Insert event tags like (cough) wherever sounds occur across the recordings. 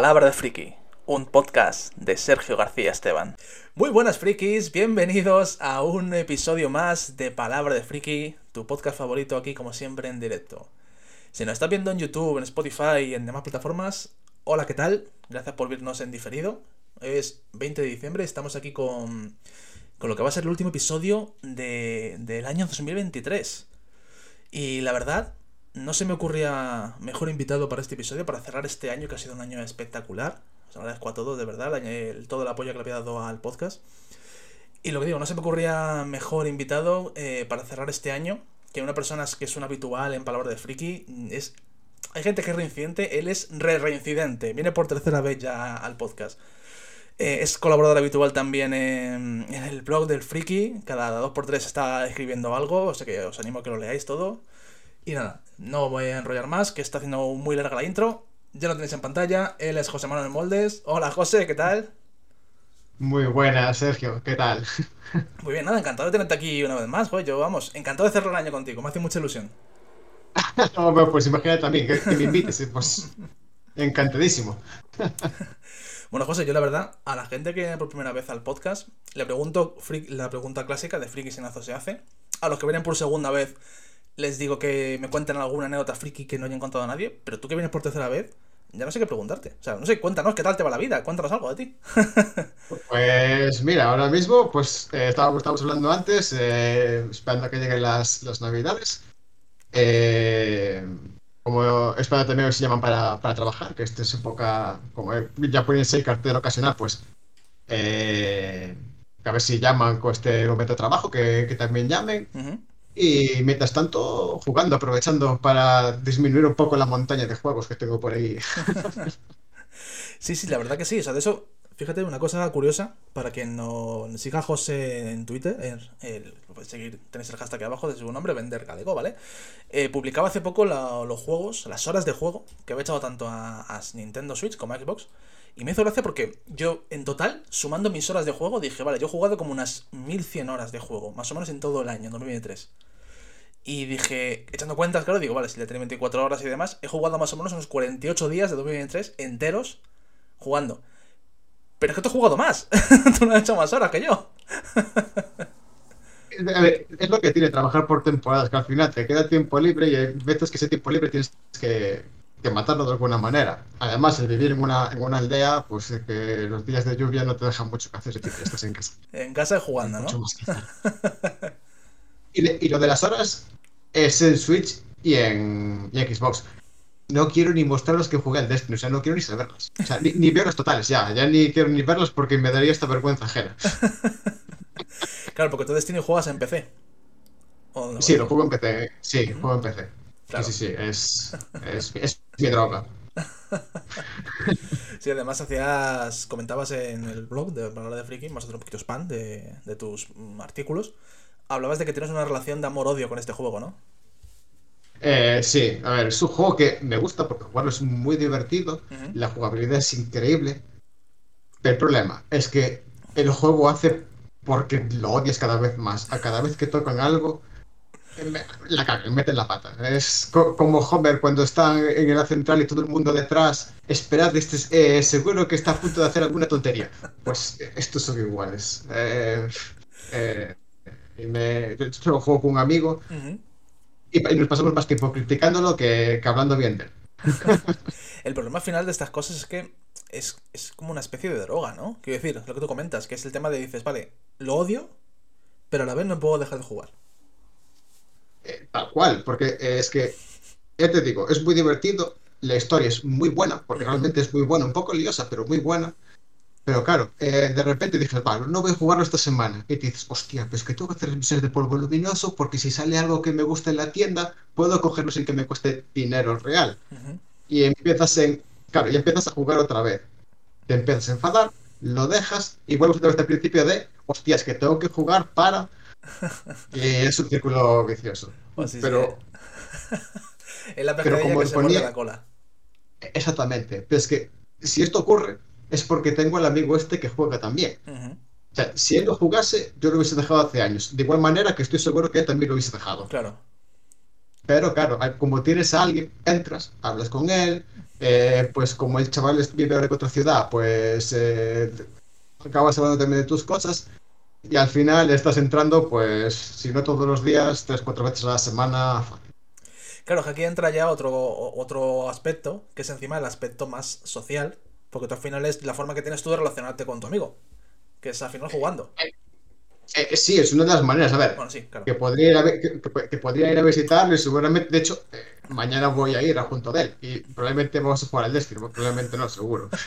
Palabra de Friki, un podcast de Sergio García Esteban. Muy buenas frikis, bienvenidos a un episodio más de Palabra de Friki, tu podcast favorito aquí como siempre en directo. Si nos estás viendo en YouTube, en Spotify y en demás plataformas, hola, ¿qué tal? Gracias por vernos en diferido. Es 20 de diciembre, estamos aquí con, con lo que va a ser el último episodio de, del año 2023. Y la verdad, no se me ocurría mejor invitado para este episodio, para cerrar este año que ha sido un año espectacular. Os agradezco a todos, de verdad, el, todo el apoyo que le había dado al podcast. Y lo que digo, no se me ocurría mejor invitado eh, para cerrar este año que una persona que es un habitual en palabras de friki. Es, hay gente que es reincidente, él es re-reincidente. Viene por tercera vez ya al podcast. Eh, es colaborador habitual también en, en, el blog del friki. Cada dos por tres está escribiendo algo, o sea que os animo a que lo leáis todo. Y nada, no voy a enrollar más, que está haciendo muy larga la intro. Ya lo tenéis en pantalla. Él es José Manuel Moldes. Hola José, ¿qué tal? Muy buena, Sergio, ¿qué tal? (laughs) Muy bien, nada, encantado de tenerte aquí una vez más, joder, yo vamos, encantado de cerrar el año contigo, me hace mucha ilusión. (laughs) no, pues imagínate también que, que me invites, pues encantadísimo. (laughs) bueno, José, yo la verdad, a la gente que viene por primera vez al podcast, le pregunto la pregunta clásica de Friki Senazo se hace. A los que vienen por segunda vez, les digo que me cuenten alguna anécdota friki que no hayan contado a nadie, pero tú que vienes por tercera vez, ya no sé qué preguntarte. O sea, no sé, cuéntanos qué tal te va la vida, cuéntanos algo de ti. (laughs) pues mira, ahora mismo, pues eh, estábamos, hablando antes, eh, esperando a que lleguen las, las navidades. Eh, como espero también se llaman para, para, trabajar, que esta es época, como ya pueden ser cartera ocasional, pues a ver si llaman con este momento de trabajo, que, que también llamen. Y mientras tanto, jugando, aprovechando para disminuir un poco la montaña de juegos que tengo por ahí. (laughs) sí, sí, la verdad que sí. O sea, de eso, fíjate, una cosa curiosa, para quien no siga José en Twitter, el, seguir, tenéis el hashtag abajo de su nombre, Vender Galego, ¿vale? Eh, publicaba hace poco los juegos, las horas de juego que había echado tanto a, a Nintendo Switch como a Xbox. Y me hizo gracia porque yo, en total, sumando mis horas de juego, dije, vale, yo he jugado como unas 1100 horas de juego, más o menos en todo el año, en 2023. Y dije, echando cuentas, claro, digo, vale, si le tiene 24 horas y demás, he jugado más o menos unos 48 días de 2023 enteros jugando. Pero es que tú has jugado más. (laughs) tú no has hecho más horas que yo. A ver, es lo que tiene trabajar por temporadas, que al final te queda tiempo libre y hay veces que ese tiempo libre tienes que, que matarlo de alguna manera. Además, el vivir en una, en una aldea, pues que los días de lluvia no te dejan mucho que hacer si estás en casa. (laughs) En casa (laughs) y jugando, ¿no? y, y, lo de las horas es en Switch y en, y en Xbox. No quiero ni mostrarlos que jugué al Destiny, o sea, no quiero ni saberlos. O sea, ni, ni verlos totales, ya, ya ni quiero ni verlos porque me daría esta vergüenza ajena. (laughs) claro, porque tú Destiny juegas en PC. No? Sí, lo juego en PC, sí, juego en PC. Claro. Sí, sí, sí, es, es, es mi droga. (laughs) sí, además hacías, comentabas en el blog de Palabra de Friki, más otro un poquito spam de, de tus artículos, hablabas de que tienes una relación de amor-odio con este juego, ¿no? Eh, sí, a ver, es un juego que me gusta porque jugarlo es muy divertido, uh -huh. la jugabilidad es increíble, pero el problema es que el juego hace porque lo odias cada vez más. A cada vez que tocan algo, la cagan, meten la pata. Es co como Homer cuando está en la central y todo el mundo detrás, esperad, este es, eh, seguro que está a punto de hacer alguna tontería. Pues estos son iguales. Eh, eh, me, yo lo juego con un amigo uh -huh. y, y, nos pasamos más tiempo criticándolo que, que hablando bien de él. (laughs) el problema final de estas cosas es que es, es, como una especie de droga, ¿no? Quiero decir, lo que tú comentas, que es el tema de dices, vale, lo odio, pero a la vez no puedo dejar de jugar. Eh, tal cual, porque es que, ya te digo, es muy divertido, la historia es muy buena, porque realmente es muy buena, un poco liosa, pero muy buena. Pero claro, eh, de repente dices, vale, no voy a jugarlo esta semana. Y te dices, hostia, pues que tengo que hacer misiones de polvo luminoso porque si sale algo que me gusta en la tienda, puedo cogerlo sin que me cueste dinero real. Uh -huh. Y empiezas en. Claro, y empiezas a jugar otra vez. Te empiezas a enfadar, lo dejas y vuelves otra vez al principio de, hostia, es que tengo que jugar para. (laughs) Y es un círculo vicioso. Oh, sí, pero. (laughs) Sí. en la pero como que se ponía... la cola. Exactamente. Pero es que si esto ocurre, es porque tengo al amigo este que juega también. Uh -huh. O sea, si él lo jugase, yo lo hubiese dejado hace años. De igual manera que estoy seguro que él también lo hubiese dejado. Claro. Pero claro, como tienes a alguien, entras, hablas con él, eh, pues como el chaval vive en otra ciudad, pues eh, acabas hablando también de tus cosas y al final estás entrando, pues, si no todos los días, tres, cuatro veces a la semana. Claro, que aquí entra ya otro, otro aspecto, que es encima el aspecto más social, porque tú al final es la forma que tienes tú de relacionarte con tu amigo, que es al final jugando. Eh, eh, sí, es una de las maneras, a ver, que, podría ir a, que, podría ir a visitarlo y seguramente, de hecho, eh, mañana voy a ir a junto de él y probablemente vamos a jugar al Destiny, probablemente no, seguro. (laughs)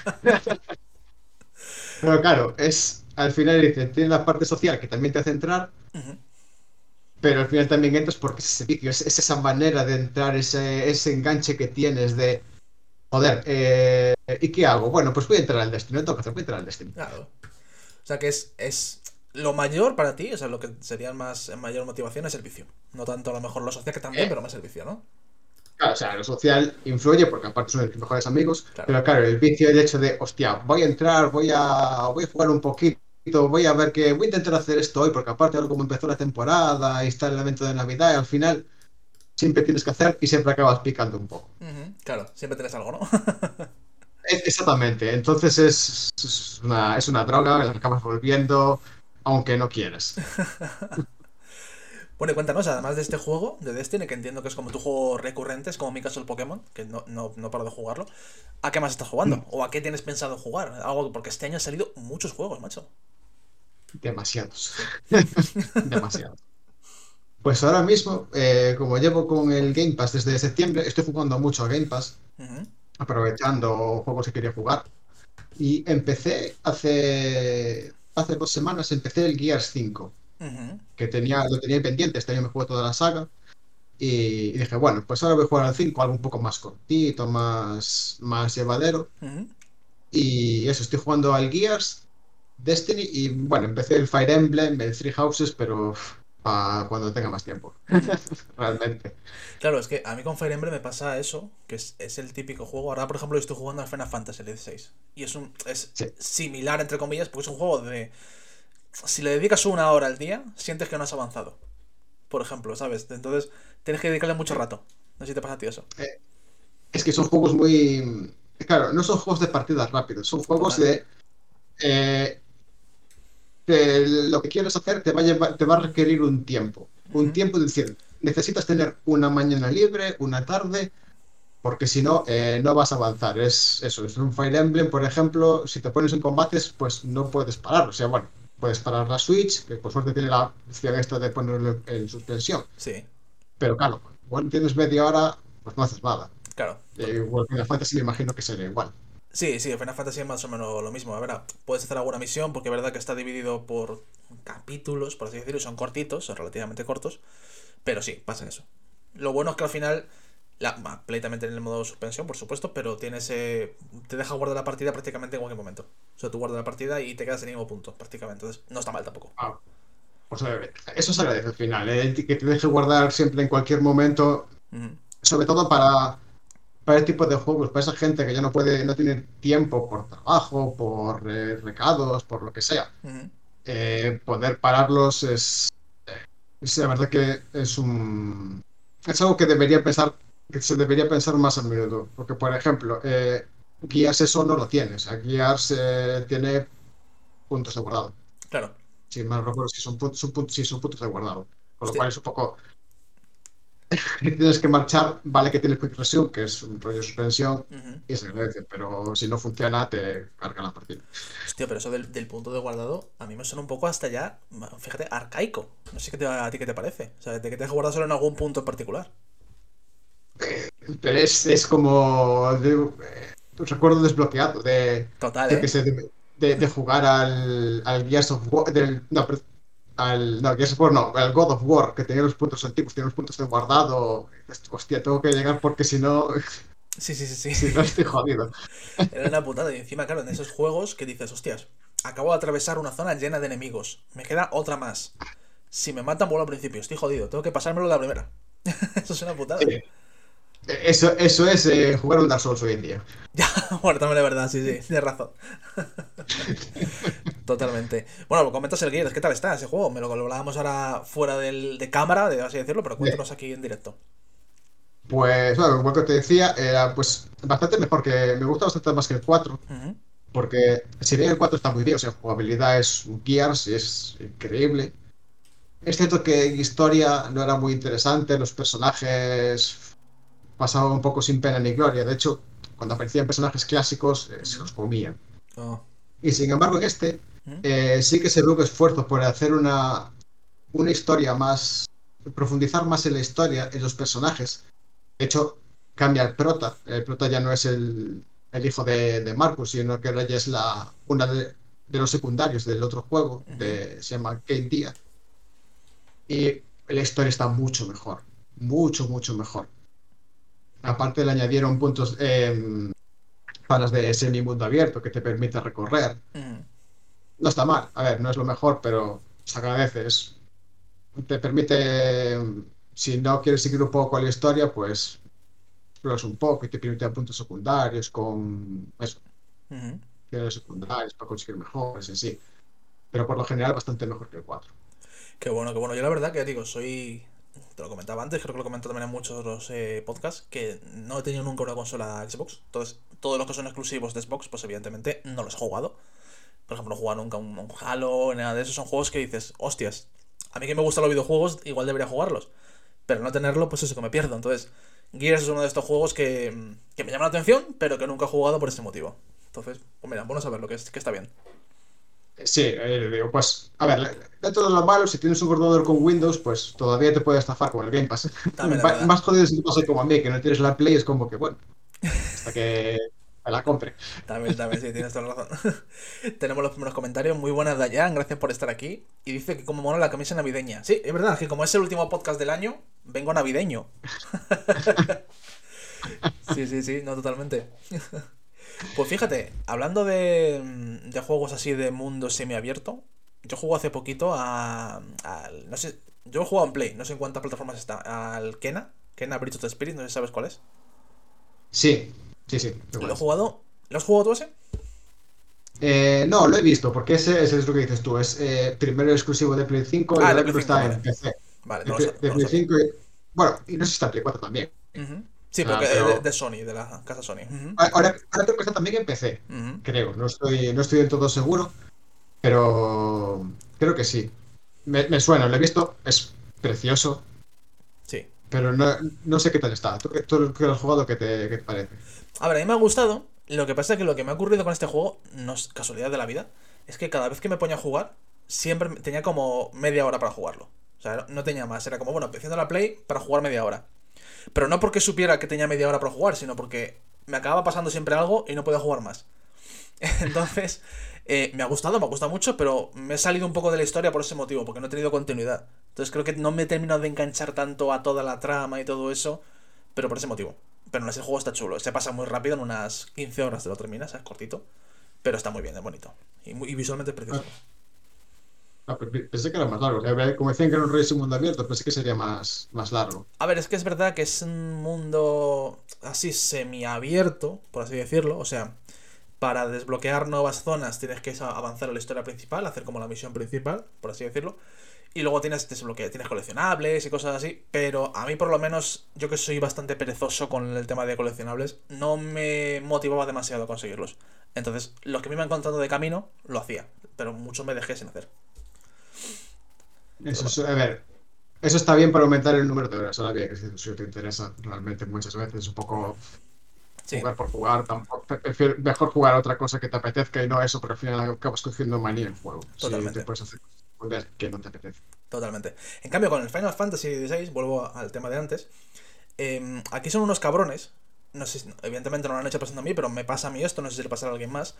Pero claro, es al final dice, tiene la parte social que también te hace entrar, pero al final también entras porque es ese vicio, es, esa manera de entrar, ese, ese enganche que tienes de, joder, eh, ¿y qué hago? Bueno, pues voy a entrar al Destiny, no tengo que hacer, voy a entrar al Destiny. Claro. O sea que es, es lo mayor para ti, o sea, lo que sería más mayor motivación es el vicio. No tanto a lo mejor lo social que también, eh. pero más el vicio, ¿no? Claro, o sea, lo social influye porque aparte son mis mejores amigos, pero claro, el vicio, el hecho de, hostia, voy a entrar, voy a, voy a jugar un poquito, voy a ver que voy a intentar hacer esto hoy, porque aparte ahora como empezó la temporada y está el evento de Navidad, y al final siempre tienes que hacer y siempre acabas picando un poco. Claro, siempre tienes algo, ¿no? (laughs) Exactamente, entonces es, es, una, es una droga, la acabas volviendo, aunque no quieras. (laughs) bueno, y cuéntanos, además de este juego, de Destiny, que entiendo que es como tu juego recurrente, es como mi caso el Pokémon, que no, no, paro de jugarlo, ¿a qué más estás jugando? Mm. ¿O a qué tienes pensado jugar? Algo, porque este año han salido muchos juegos, macho. Demasiados. (laughs) Demasiados. Pues ahora mismo, eh, como llevo con el Game Pass desde septiembre, estoy jugando mucho a Game Pass, aprovechando juegos que quería jugar. Y empecé hace hace dos semanas empecé el Gears 5, que tenía, lo tenía pendiente, este año me jugué toda la saga. Y, dije, bueno, pues ahora voy a jugar al 5, algo un poco más cortito, más, más llevadero. Y eso, estoy jugando al Gears, Destiny y bueno, empecé el Fire Emblem, el Three Houses, pero para cuando tenga más tiempo. (laughs) Realmente. Claro, es que a mí con Fire Emblem me pasa eso, que es, el típico juego. Ahora, por ejemplo, estoy jugando al Final Fantasy XVI. Y es un es similar, entre comillas, porque es un juego de. Si le dedicas una hora al día, sientes que no has avanzado. Por ejemplo, ¿sabes? Entonces, tienes que dedicarle mucho rato. No sé si te pasa a ti eso. Eh, es que son juegos muy. Claro, no son juegos de partidas rápidas, son juegos de. Eh, lo que quieres hacer te va a, te va a requerir un tiempo. Un tiempo, es decir, necesitas tener una mañana libre, una tarde, porque si no, eh, no vas a avanzar. Es eso, es un Fire Emblem, por ejemplo, si te pones en combates, pues no puedes parar. O sea, bueno, puedes parar la Switch, que por suerte tiene la opción esta de ponerlo en suspensión. Sí. Pero claro, cuando tienes media hora, pues no haces nada. Claro. Eh, igual que Fantasy me imagino que sería igual. Sí, sí, Final Fantasy es más o menos lo mismo. A ver, puedes hacer alguna misión porque es verdad que está dividido por capítulos, por así decirlo, son cortitos, son relativamente cortos. Pero sí, pasa eso. Lo bueno es que al final, la, completamente en el modo suspensión, por supuesto, pero tienes, te deja guardar la partida prácticamente en cualquier momento. O sea, tú guardas la partida y te quedas en el mismo punto, prácticamente. Entonces, no está mal tampoco. Ah, pues eso se agradece al final, ¿eh? que te deje guardar siempre en cualquier momento. Sobre todo para para este tipo de juegos, para esa gente que ya no puede, no tiene tiempo por trabajo, por eh, recados, por lo que sea, eh, poder pararlos es, es, la verdad que es un es algo que debería pensar, que se debería pensar más a menudo, porque por ejemplo, eh, Gears eso no lo tiene, o sea, Gears tiene puntos de guardado. Claro. Si mal recuerdo, si son, son, si son puntos de guardado, con lo cual es un poco tienes que marchar, vale que tienes quick resume, que es un rollo de suspensión, y se agradece, pero si no funciona, te carga la partida. Hostia, pero eso del, punto de guardado, a mí me suena un poco hasta ya, fíjate, arcaico. No sé qué te, a ti qué te parece. O sea, de que te has guardado solo en algún punto en particular. Pero es, es como. De, eh, recuerdo desbloqueado de. Total, de, ¿eh? de, de, jugar al, al Gears of War. Del, no, al, no, que no, al God of War, que tenía los puntos antiguos, tiene los puntos de guardado. Hostia, tengo que llegar porque si no. Sí, sí, sí, sí. (laughs) Si no estoy jodido. Era una putada. Y encima, claro, en esos juegos que dices, hostias, acabo de atravesar una zona llena de enemigos. Me queda otra más. Si me matan, vuelvo al principio. Estoy jodido. Tengo que pasármelo de la primera. (laughs) Eso es una putada. Eso, eso es eh, jugar un Dark Souls hoy en día. (laughs) Ya, bueno, también es verdad, sí, sí, tienes razón. (laughs) Totalmente. Bueno, comentas el Gears, ¿qué tal está ese juego? Me lo, hablábamos ahora fuera del, de cámara, de así decirlo, pero cuéntanos aquí en directo. Pues, bueno, como que te decía, era pues bastante mejor que. Me gusta bastante más que el 4. Porque si bien el 4 está muy bien, o sea, jugabilidad es un Gears y es increíble. Es cierto que historia no era muy interesante, los personajes pasaban un poco sin pena ni gloria. De hecho, cuando aparecían personajes clásicos, eh, se los comían. Oh. Y sin embargo, en este eh, sí que se ve un esfuerzo por hacer una, una historia más. profundizar más en la historia, en los personajes. De hecho, cambia el prota. El prota ya no es el, el hijo de, Marcus, sino que ahora ya es la, una de, los secundarios del otro juego, de, se llama Kate Díaz. Y la historia está mucho mejor, mucho, mucho mejor. Aparte le añadieron puntos eh, panas de semi-mundo abierto que te permite recorrer. No está mal, a ver, no es lo mejor, pero se agradece. te permite, si no quieres seguir un poco la historia, pues exploras un poco y te permite puntos secundarios con eso. secundarios para conseguir mejores y sí. Pero por lo general bastante mejor que el 4. Qué bueno, qué bueno. Yo la verdad que digo, soy... Te lo comentaba antes, creo que lo comento también en muchos otros eh, podcasts, que no he tenido nunca una consola Xbox. Entonces, todos los que son exclusivos de Xbox, pues evidentemente no los he jugado. Por ejemplo, no he jugado nunca un, un Halo, nada de eso. Son juegos que dices, hostias, a mí que me gustan los videojuegos, igual debería jugarlos. Pero no tenerlo, pues eso que me pierdo. Entonces, Gears es uno de estos juegos que, me llama la atención, pero que nunca he jugado por ese motivo. Entonces, pues mira, bueno saberlo, que, es, que está bien. Sí, eh, digo, pues, a ver, dentro de lo malo, si tienes un ordenador con Windows, pues todavía te puede estafar con el Game Pass. Más jodido si te pasa como a mí, que no tienes la Play, es como que, bueno, hasta que me la compre. También, también, sí, tienes toda la razón. (laughs) Tenemos los primeros comentarios. Muy buenas, Dayan, gracias por estar aquí. Y dice que como mola la camisa navideña. Sí, es verdad, que como es el último podcast del año, vengo navideño. (laughs) sí, sí, sí, no totalmente. (laughs) Pues fíjate, hablando de, de juegos así de mundo semiabierto, yo juego hace poquito a, No sé, yo he jugado en Play, no sé en cuántas plataformas está. Al Kena, Kena Bridge of the Spirit, no sé si sabes cuál es. Sí, sí, sí. ¿Lo he jugado? ¿Lo has jugado tú ese? Eh, no, lo he visto, porque ese, es lo que dices tú. Es eh, primero exclusivo de Play 5 y ah, está en PC. Vale, no de, Play 5 y, Bueno, y no sé si está en Play 4 también. Sí, porque es de, Sony, de la casa Sony. Ahora, creo que está también en PC, creo. No estoy, no estoy del todo seguro, pero creo que sí. Me, suena, lo he visto, es precioso. Sí. Pero no, sé qué tal está. ¿Tú, tú que lo has jugado, ¿qué te, ¿qué te parece? A ver, a mí me ha gustado. Lo que pasa es que lo que me ha ocurrido con este juego, no es casualidad de la vida, es que cada vez que me ponía a jugar, siempre tenía como media hora para jugarlo. O sea, no tenía más. Era como, bueno, empezando la play para jugar media hora. Pero no porque supiera que tenía media hora para jugar, sino porque me acababa pasando siempre algo y no podía jugar más. (laughs) Entonces, eh, me ha gustado, me ha gustado mucho, pero me he salido un poco de la historia por ese motivo, porque no he tenido continuidad. Entonces creo que no me he terminado de enganchar tanto a toda la trama y todo eso, pero por ese motivo. Pero no ese juego está chulo, se pasa muy rápido, en unas 15 horas te lo terminas, es cortito. Pero está muy bien, es bonito. Y, visualmente es precioso. Ah. Ah, pensé que era más largo. Como decían que era un rey sin mundo abierto, pensé que sería más, más largo. A ver, es que es verdad que es un mundo así semiabierto, por así decirlo. O sea, para desbloquear nuevas zonas tienes que avanzar a la historia principal, hacer como la misión principal, por así decirlo. Y luego tienes desbloquear, tienes coleccionables y cosas así. Pero a mí, por lo menos, yo que soy bastante perezoso con el tema de coleccionables, no me motivaba demasiado a conseguirlos. Entonces, lo que me iba encontrando de camino, lo hacía. Pero mucho me dejé sin hacer. Eso, a ver, eso está bien para aumentar el número de horas. Ahora bien, si te interesa realmente muchas veces un poco jugar por jugar, tampoco, mejor jugar a otra cosa que te apetezca y no eso, porque al final acabas cogiendo manía en juego. Totalmente. te puedes hacer que no te apetece. Totalmente. En cambio, con el Final Fantasy XVI, vuelvo al tema de antes, em, aquí son unos cabrones. No sé, evidentemente no lo han hecho pasando a mí, pero me pasa a mí esto, no sé si le pasará a alguien más.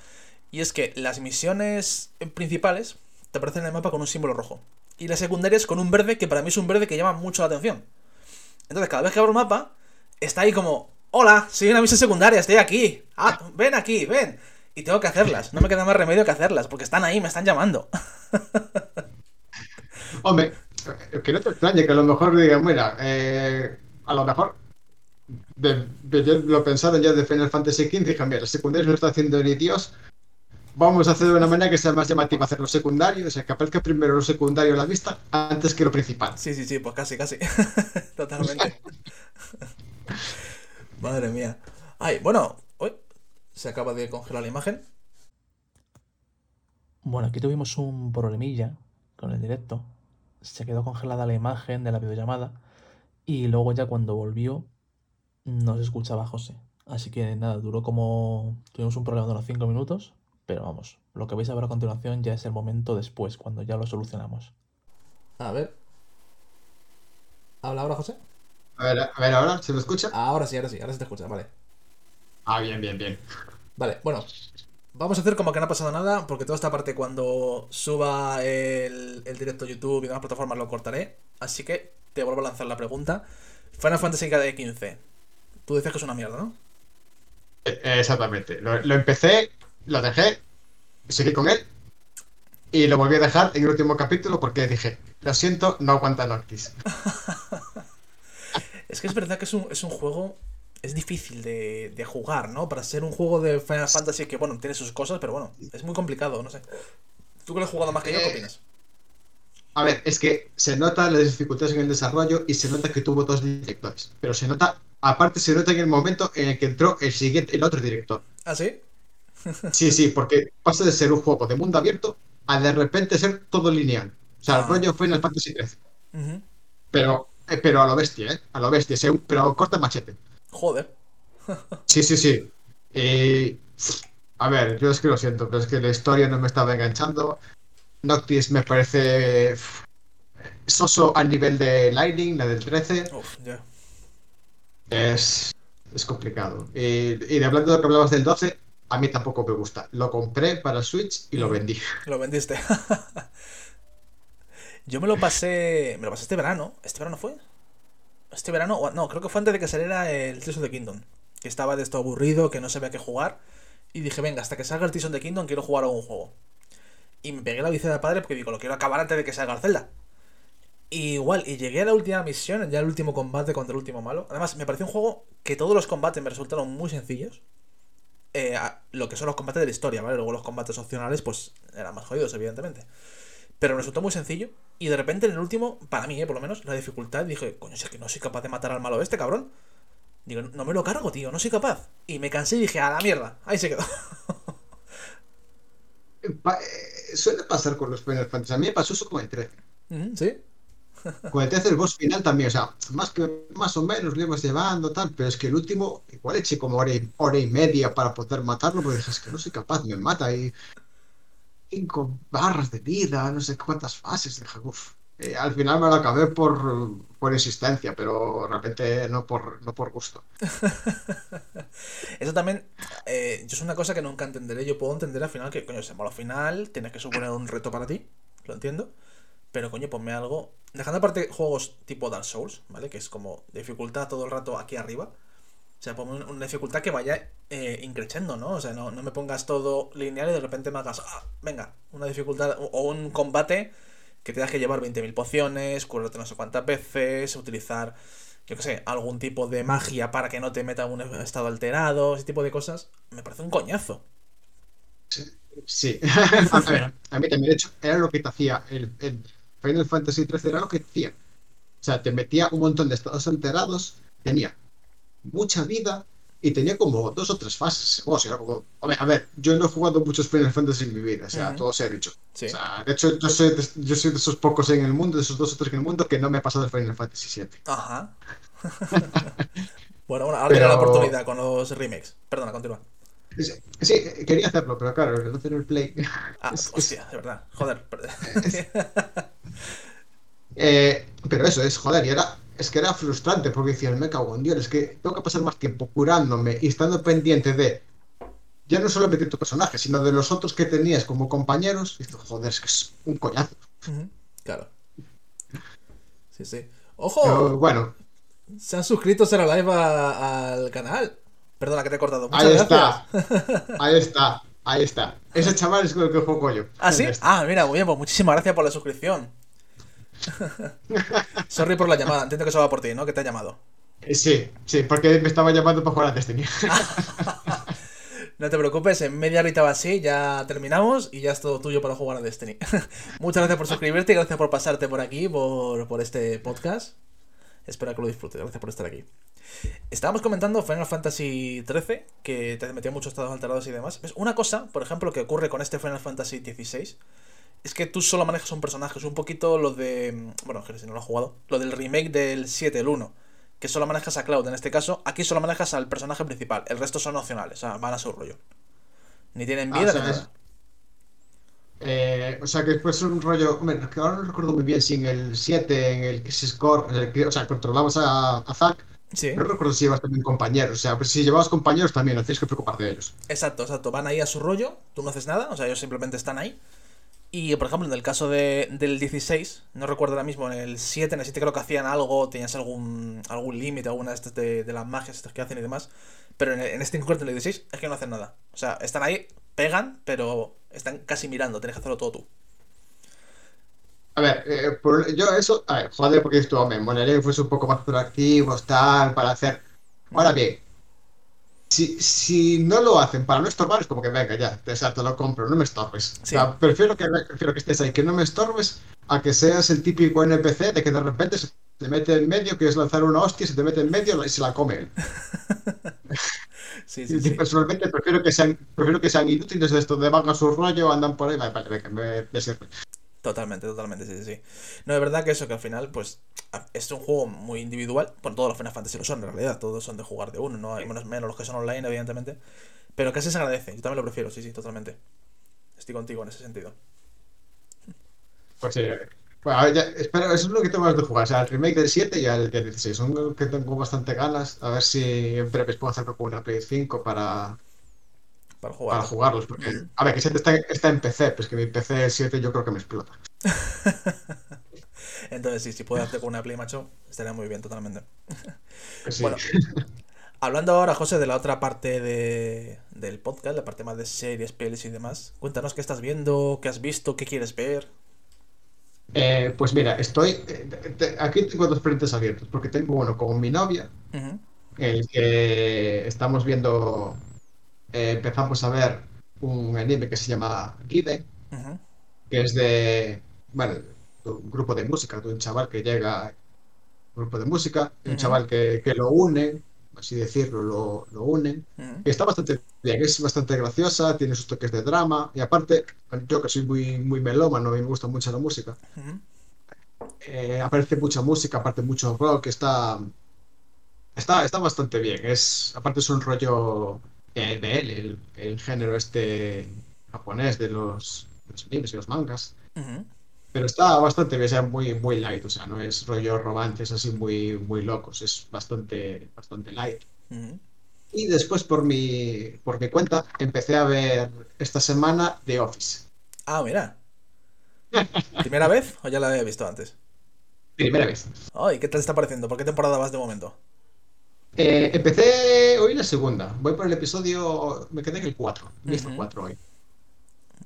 Y es que las misiones principales te aparecen en el mapa con un símbolo rojo y las secundarias con un verde que para mí es un verde que llama mucho la atención. Entonces, cada vez que abro un mapa, está ahí como, hola, soy una misión secundaria, estoy aquí. Ah, ven aquí, ven. Y tengo que hacerlas. No me queda más remedio que hacerlas, porque están ahí, me están llamando. (laughs) Hombre, que no te extrañe que a lo mejor digan, mira, eh, a lo mejor lo pensaron ya de Final Fantasy XV dijeron, mira, el secundario no está haciendo ni Dios, vamos a hacer de una manera que sea más llamativa hacer lo secundario, o sea, que aparezca primero lo secundario a la vista antes que lo principal. Sí, sí, sí, pues casi, casi. (laughs) Totalmente. (laughs) Madre mía. Ay, bueno, uy, se acaba de congelar la imagen. Bueno, aquí tuvimos un problemilla con el directo. Se quedó congelada la imagen de la videollamada y luego ya cuando volvió no se escuchaba a José. Así que nada, duró como... Tuvimos un problema de unos 5 minutos, pero vamos, lo que vais a ver a continuación ya es el momento después, cuando ya lo solucionamos. A ver. ¿Habla ahora, José? A ver, a ver, ahora, ¿se me escucha? Ahora sí, ahora sí, ahora se te escucha, vale. Ah, bien, bien, bien. Vale, bueno. Vamos a hacer como que no ha pasado nada, porque toda esta parte cuando suba el, el directo a YouTube y demás plataformas lo cortaré. Así que te vuelvo a lanzar la pregunta. Final Fantasy XV. Tú dices que es una mierda, ¿no? Eh, Exactamente. Lo, lo empecé, lo dejé, seguí con él y lo volví a dejar en el último capítulo porque dije, lo siento, no aguanta Noctis. (laughs) Es que es verdad que es un, es un juego. Es difícil de, de jugar, ¿no? Para ser un juego de Final Fantasy que, bueno, tiene sus cosas, pero bueno, es muy complicado, no sé. Tú que lo has jugado más que yo, ¿qué Eh, opinas? A ver, es que se nota las dificultades en el desarrollo y se nota que tuvo dos directores. Pero se nota, aparte se nota en el momento en el que entró el siguiente, el otro director. ¿Ah, sí? Sí, sí, porque pasa de ser un juego de mundo abierto a de repente ser todo lineal. O sea, el Ah. rollo Final Fantasy XIII. Ujú. Pero, eh, pero a lo bestia, ¿eh? A lo bestia, se- pero corta machete. Joder. Sí, sí, sí. Y, a ver, yo es que lo siento, pero es que la historia no me estaba enganchando. Noctis me parece soso a nivel de Lightning, la del 13. Uf, ya. Es, es complicado. Y, y de hablando de problemas del 12, a mí tampoco me gusta. Lo compré para Switch y lo vendí. Lo vendiste. (laughs) Yo me lo pasé. Me lo pasé este verano. ¿Este verano fue? Este verano. No, creo que fue antes de que saliera el Tears of the Kingdom. Que estaba de esto aburrido, que no sabía qué jugar. Y dije, venga, hasta que salga el Tears of the Kingdom quiero jugar a un juego. Y me pegué la bici de padre porque digo, lo quiero acabar antes de que salga el Zelda. Y igual, y llegué a la última misión, ya el último combate contra el último malo. Además, me pareció un juego que todos los combates me resultaron muy sencillos. Eh, lo que son los combates de la historia, ¿vale? Luego los combates opcionales, pues eran más jodidos, evidentemente. Pero resultó muy sencillo. Y de repente en el último, para mí, eh, por lo menos, la dificultad, dije, coño, si es que no soy capaz de matar al malo este, cabrón. Digo, no me lo cargo, tío, no soy capaz. Y me cansé y dije, a la mierda. Ahí se quedó. (laughs) Eh, suele pasar con los Final Fantasy. A mí me pasó eso con el 13. Ujú, ¿Sí? Con el 13 el boss final también, o sea, más que más o menos lo ibas llevando, tal, pero es que el último, igual eché como hora y, y media para poder matarlo, porque es que no soy capaz, me mata y cinco barras de vida, no sé cuántas fases, dije, uff. Eh, al final me lo acabé por, por existencia, pero realmente no por, no por gusto. (laughs) Eso también, eh, yo es una cosa que nunca entenderé. Yo puedo entender al final que, coño, ese malo final tienes que suponer un reto para ti, lo entiendo. Pero, coño, ponme algo. Dejando aparte juegos tipo Dark Souls, ¿vale? Que es como dificultad todo el rato aquí arriba. O sea, ponme un- una dificultad que vaya eh, increciendo, ¿no? O sea, no, no me pongas todo lineal y de repente me hagas, ah, venga, una dificultad o, un combate que tengas que llevar 20.000 pociones, curarte no sé cuántas veces, utilizar, yo qué sé, algún tipo de magia para que no te meta un estado alterado, ese tipo de cosas. Me parece un coñazo. Sí, (laughs) a, ver, a mí también, de hecho, era lo que te hacía el Final Fantasy XIII, era lo que hacía. O sea, te metía un montón de estados alterados, tenía mucha vida y tenía como dos o tres fases. O sea, como, a ver, yo no he jugado muchos Final Fantasy en mi vida, o sea, todo se ha dicho. Sí. O sea, de hecho, yo soy, de, yo soy de esos pocos en el mundo, de esos dos o tres en el mundo, que no me ha pasado el Final Fantasy VII. Ajá. (laughs) bueno, bueno, ahora Pero- tiene la oportunidad con los remakes. Perdona, continúa. Sí, quería hacerlo, pero claro, el no tener el play. Ah, hostia, de verdad. Joder. Eh, pero eso es, joder, y era, es que era frustrante porque decían, me cago en Dios, es que tengo que pasar más tiempo curándome y estando pendiente de, ya no solamente tu personaje, sino de los otros que tenías como compañeros. Y dices, joder, es que es un coñazo. Claro. Sí, sí. Pero ¡Ojo! bueno, Se han suscrito Será Live al canal. Perdona que te he cortado. Muchas ahí gracias. está, (laughs) ahí está, ahí está. Ese chaval es con el que juego yo. ¿Ah, sí? Este. Ah, mira, muy bien, pues muchísimas gracias por la suscripción. (laughs) Sorry por la llamada, entiendo que eso va por ti, ¿no? Que te ha llamado. Eh, Sí, sí, porque me estaba llamando para jugar a Destiny. (laughs) No te preocupes, en media horita o así ya terminamos y ya es todo tuyo para jugar a Destiny. Muchas gracias por suscribirte y gracias por pasarte por aquí, por, por este podcast. Espero que lo disfrutes. Gracias por estar aquí. Estábamos comentando Final Fantasy XIII, que te metía muchos estados alterados y demás. Una cosa, por ejemplo, que ocurre con este Final Fantasy XVI es que tú solo manejas un personaje. Es un poquito lo de. Bueno, si no lo has jugado. Lo del remake del 7, el 1. Que solo manejas a Cloud en este caso. Aquí solo manejas al personaje principal. El resto son opcionales. O sea, van a su rollo. Ni tienen ah, vida ni nada. Eh, o sea que después es un rollo. Hombre, que ahora no recuerdo muy bien si en el 7, en el que se score. o sea, controlamos a, a Zack. Sí. No recuerdo si llevas también compañeros. O sea, pues si llevabas compañeros también, no tienes que preocuparte de ellos. Exacto, exacto. Van ahí a su rollo, tú no haces nada, o sea, ellos simplemente están ahí. Y por ejemplo, en el caso de, del 16, no recuerdo ahora mismo, en el 7, en el 7 creo que hacían algo, tenías algún, algún límite, alguna de, estas de, las magias estas que hacen y demás. Pero en, en este en concreto, en el 16, es que no hacen nada. O sea, están ahí, pegan, pero están casi mirando, tienes que hacerlo todo tú. A ver, eh, yo eso, a ver, joder, porque esto me molaría que fuese un poco más proactivo, tal, para hacer. Ahora bien, si, si no lo hacen para no estorbar, es como que venga, ya, te, lo compro, no me estorbes. O sea, prefiero que, prefiero que estés ahí, que no me estorbes, a que seas el típico NPC de que de repente se te mete en medio, quieres lanzar una hostia, se te mete en medio y se la come él. (laughs) Sí, sí, Personalmente prefiero que sean, prefiero que sean inútiles de esto de van a su rollo, andan por ahí, vale, vale, me, me sirve. Totalmente, totalmente, sí, sí, sí. No, es verdad que eso, que al final, pues, es un juego muy individual. Bueno, todos los Final Fantasy lo son, en realidad, todos son de jugar de uno, ¿no? Hay menos, menos los que son online, evidentemente. Pero casi se agradece, yo también lo prefiero, sí, sí, totalmente. Estoy contigo en ese sentido. Pues sí, bueno, ya, espero, eso es lo que tengo ganas de jugar. O sea, el remake del 7 y el del 16. Son que tengo bastante ganas. A ver si en breve puedo hacerlo con una Play 5 para, para, jugarlos. Porque, a ver, que 7 está, está, en PC, pues que mi PC 7 yo creo que me explota. (laughs) Entonces, sí, si puedo hacer con una Play, macho, estaría muy bien, totalmente. Pues bueno, hablando ahora, José, de la otra parte de, del podcast, la parte más de series, pelis y demás, cuéntanos qué estás viendo, qué has visto, qué quieres ver. Eh, pues mira, estoy. Eh, aquí tengo dos frentes abiertos, porque tengo uno con mi novia, el que estamos viendo. Eh, empezamos a ver un anime que se llama Gide, que es de. Bueno, un grupo de música, de un chaval que llega. Un grupo de música, un chaval que, que lo une, así decirlo, lo, lo unen. está bastante bien, es bastante graciosa, tiene sus toques de drama. Y aparte, yo que soy muy, muy melómano me gusta mucho la música, eh, aparece mucha música, aparte mucho rock, está, está, está bastante bien. Es, aparte es un rollo de él, el, género este japonés de los, animes y los mangas. Pero está bastante bien, sea, muy, muy light, o sea, no es rollo romances así muy, muy locos, es bastante, bastante light. Y después por mi, por mi cuenta empecé a ver esta semana The Office. Ah, mira. ¿Primera vez o ya la había visto antes? Primera vez. Ay, ¿qué tal está pareciendo? ¿Por qué temporada vas de momento? Eh, empecé hoy la segunda. Voy por el episodio. Me quedé en el 4. Visto uh 4 hoy.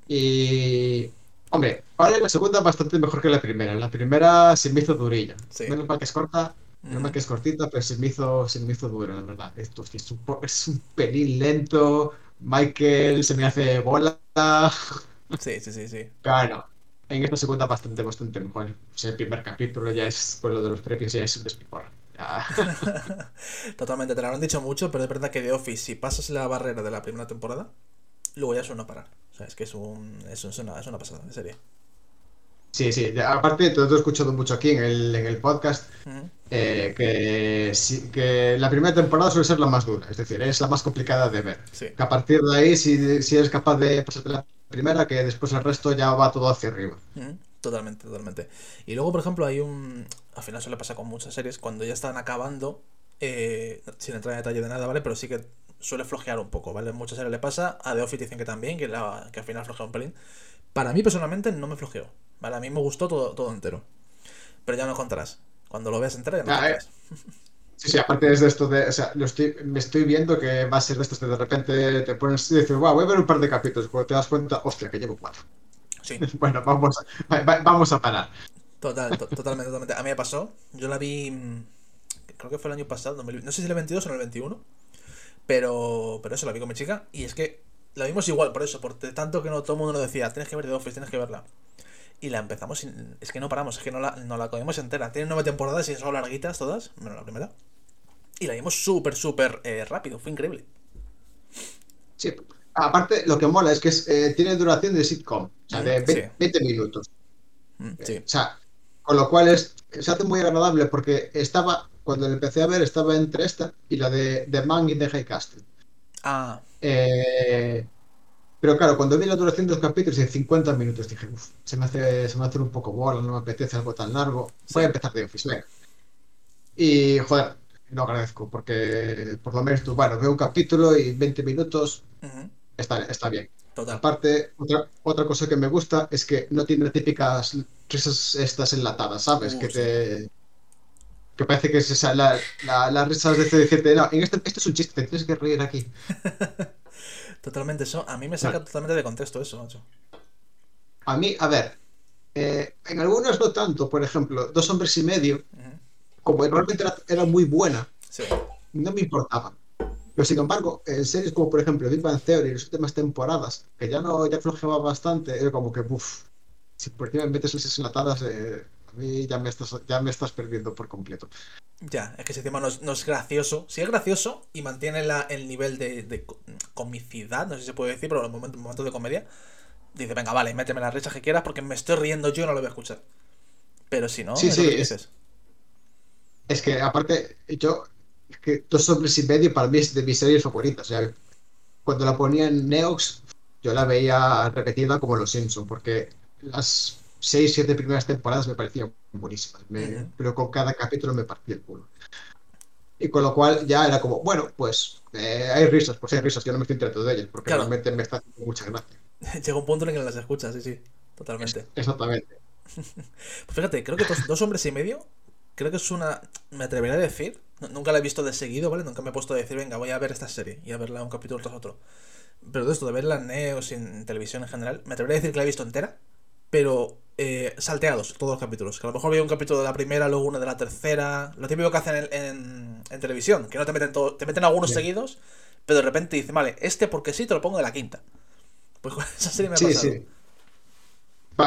Y Hombre, ahora la segunda bastante mejor que la primera. La primera se me hizo durilla. Menos mal que es corta, menos mal que es cortita, pero se me hizo, se me hizo dura, la verdad. Esto es un, es un pelín lento. Michael se me hace bola. Sí, sí, sí, sí. Claro. En esta segunda bastante, bastante mejor. O sea, el primer capítulo ya es, por lo de los premios, ya es un despiporre. (laughs) Totalmente, te lo han dicho mucho, pero es verdad que The Office, si pasas la barrera de la primera temporada, luego ya suena a parar es que es, un, es, una, es una pasada, en serio. Sí, sí. Aparte, todo he escuchado mucho aquí en el, en el podcast eh, que, que la primera temporada suele ser la más dura, es decir, es la más complicada de ver. Que a partir de ahí, si, si eres capaz de pasarte la primera, que después el resto ya va todo hacia arriba. Totalmente, totalmente. Y luego, por ejemplo, hay un. Al final suele pasar con muchas series, cuando ya están acabando, eh, sin entrar en detalle de nada, ¿vale? Pero sí que suele flojear un poco, ¿vale? Muchas series le pasa, a The Office dicen que también, que, la, que al final flojea un pelín. Para mí personalmente no me flojeó, ¿vale? A mí me gustó todo, todo entero. Pero ya no contarás. Cuando lo veas entero ya no ah, eh. Sí, sí, aparte es de esto de, o sea, lo estoy, me estoy viendo que va a ser de estos de de repente te pones y dices, wow, voy a ver un par de capítulos, cuando te das cuenta, hostia, que llevo cuatro. Sí. (laughs) bueno, vamos, vamos a parar. Total, totalmente, totalmente. A mí me pasó, yo la vi, mm, creo que fue el año pasado, no sé si el 22 o el 21, pero, pero eso, la vi con mi chica. Y es que la vimos igual, por eso, por tanto que no todo el mundo nos decía, tienes que ver The Office, tienes que verla. Y la empezamos, sin, es que no paramos, es que no la, no la comimos entera. Tiene nueve temporadas y son larguitas todas, menos la primera. Y la vimos súper, súper eh, rápido, fue increíble. Sí, aparte lo que mola es que eh, tiene duración de sitcom, o sea, de 20, minutos. Mm, sí. O sea, con lo cual es, se hace muy agradable porque estaba, cuando la empecé a ver, estaba entre esta y la de, de Man y de High Castle. Ah. Eh, pero claro, cuando vi la duración de los capítulos de 50 minutos, dije, uff, se me hace, se me hace un poco bola, no me apetece algo tan largo. Voy a empezar de Office, Y joder, lo agradezco, porque por lo menos tú, bueno, veo un capítulo y 20 minutos, está, está bien. Aparte, otra, otra cosa que me gusta es que no tiene típicas risas estas enlatadas, ¿sabes? Uh, que te. Que parece que es esa, la, la, las risas de decirte, no, en este, esto es un chiste, te tienes que reír aquí. (laughs) totalmente, eso. A mí me saca totalmente de contexto eso, macho. A mí, a ver, eh, en algunos no tanto, por ejemplo, Dos Hombres y Medio, como realmente era, muy buena, no me importaba. Pero sin embargo, en series como por ejemplo Big Bang Theory, las últimas temporadas, que ya no ya flojeaba bastante, era como que, uff, si por qué me metes esas enlatadas, eh, mí ya me, estás, ya me estás perdiendo por completo. Ya, es que ese tema no es, gracioso. Sí es gracioso y mantiene la, el nivel de, comicidad, no sé si se puede decir, pero en momentos, momento de comedia, dice, venga, vale, méteme las risas que quieras porque me estoy riendo yo y no lo voy a escuchar. Pero si no, sí, sí, es, es que aparte, yo, es que Dos Hombres y Medio para mí es de mis series favoritas. O sea, cuando la ponía en Neox, yo la veía repetida como Los Simpsons, porque las seis, siete primeras temporadas me parecían buenísimas. Pero con cada capítulo me partía el culo. Y con lo cual ya era como, bueno, pues eh, hay risas, pues hay risas, yo no me estoy enterando de ellas, porque realmente me está haciendo mucha gracia. (laughs) Llega un punto en el que las escuchas, sí, sí, totalmente. exactamente. (laughs) pues fíjate, creo que dos hombres y medio creo que es una. Me atrevería a decir. Nunca la he visto de seguido, ¿vale? Nunca me he puesto a decir, venga, voy a ver esta serie y a verla un capítulo tras otro. Pero de esto, de verla en Neos y en televisión en general, me atrevería a decir que la he visto entera, pero eh, salteados todos los capítulos. Que a lo mejor veo un capítulo de la primera, luego uno de la tercera. Lo típico que hacen en, en, televisión, que no te meten todo, te meten algunos seguidos, pero de repente dicen, vale, este porque sí te lo pongo de la quinta. (laughs) Pues con esa serie me ha pasado. Sí.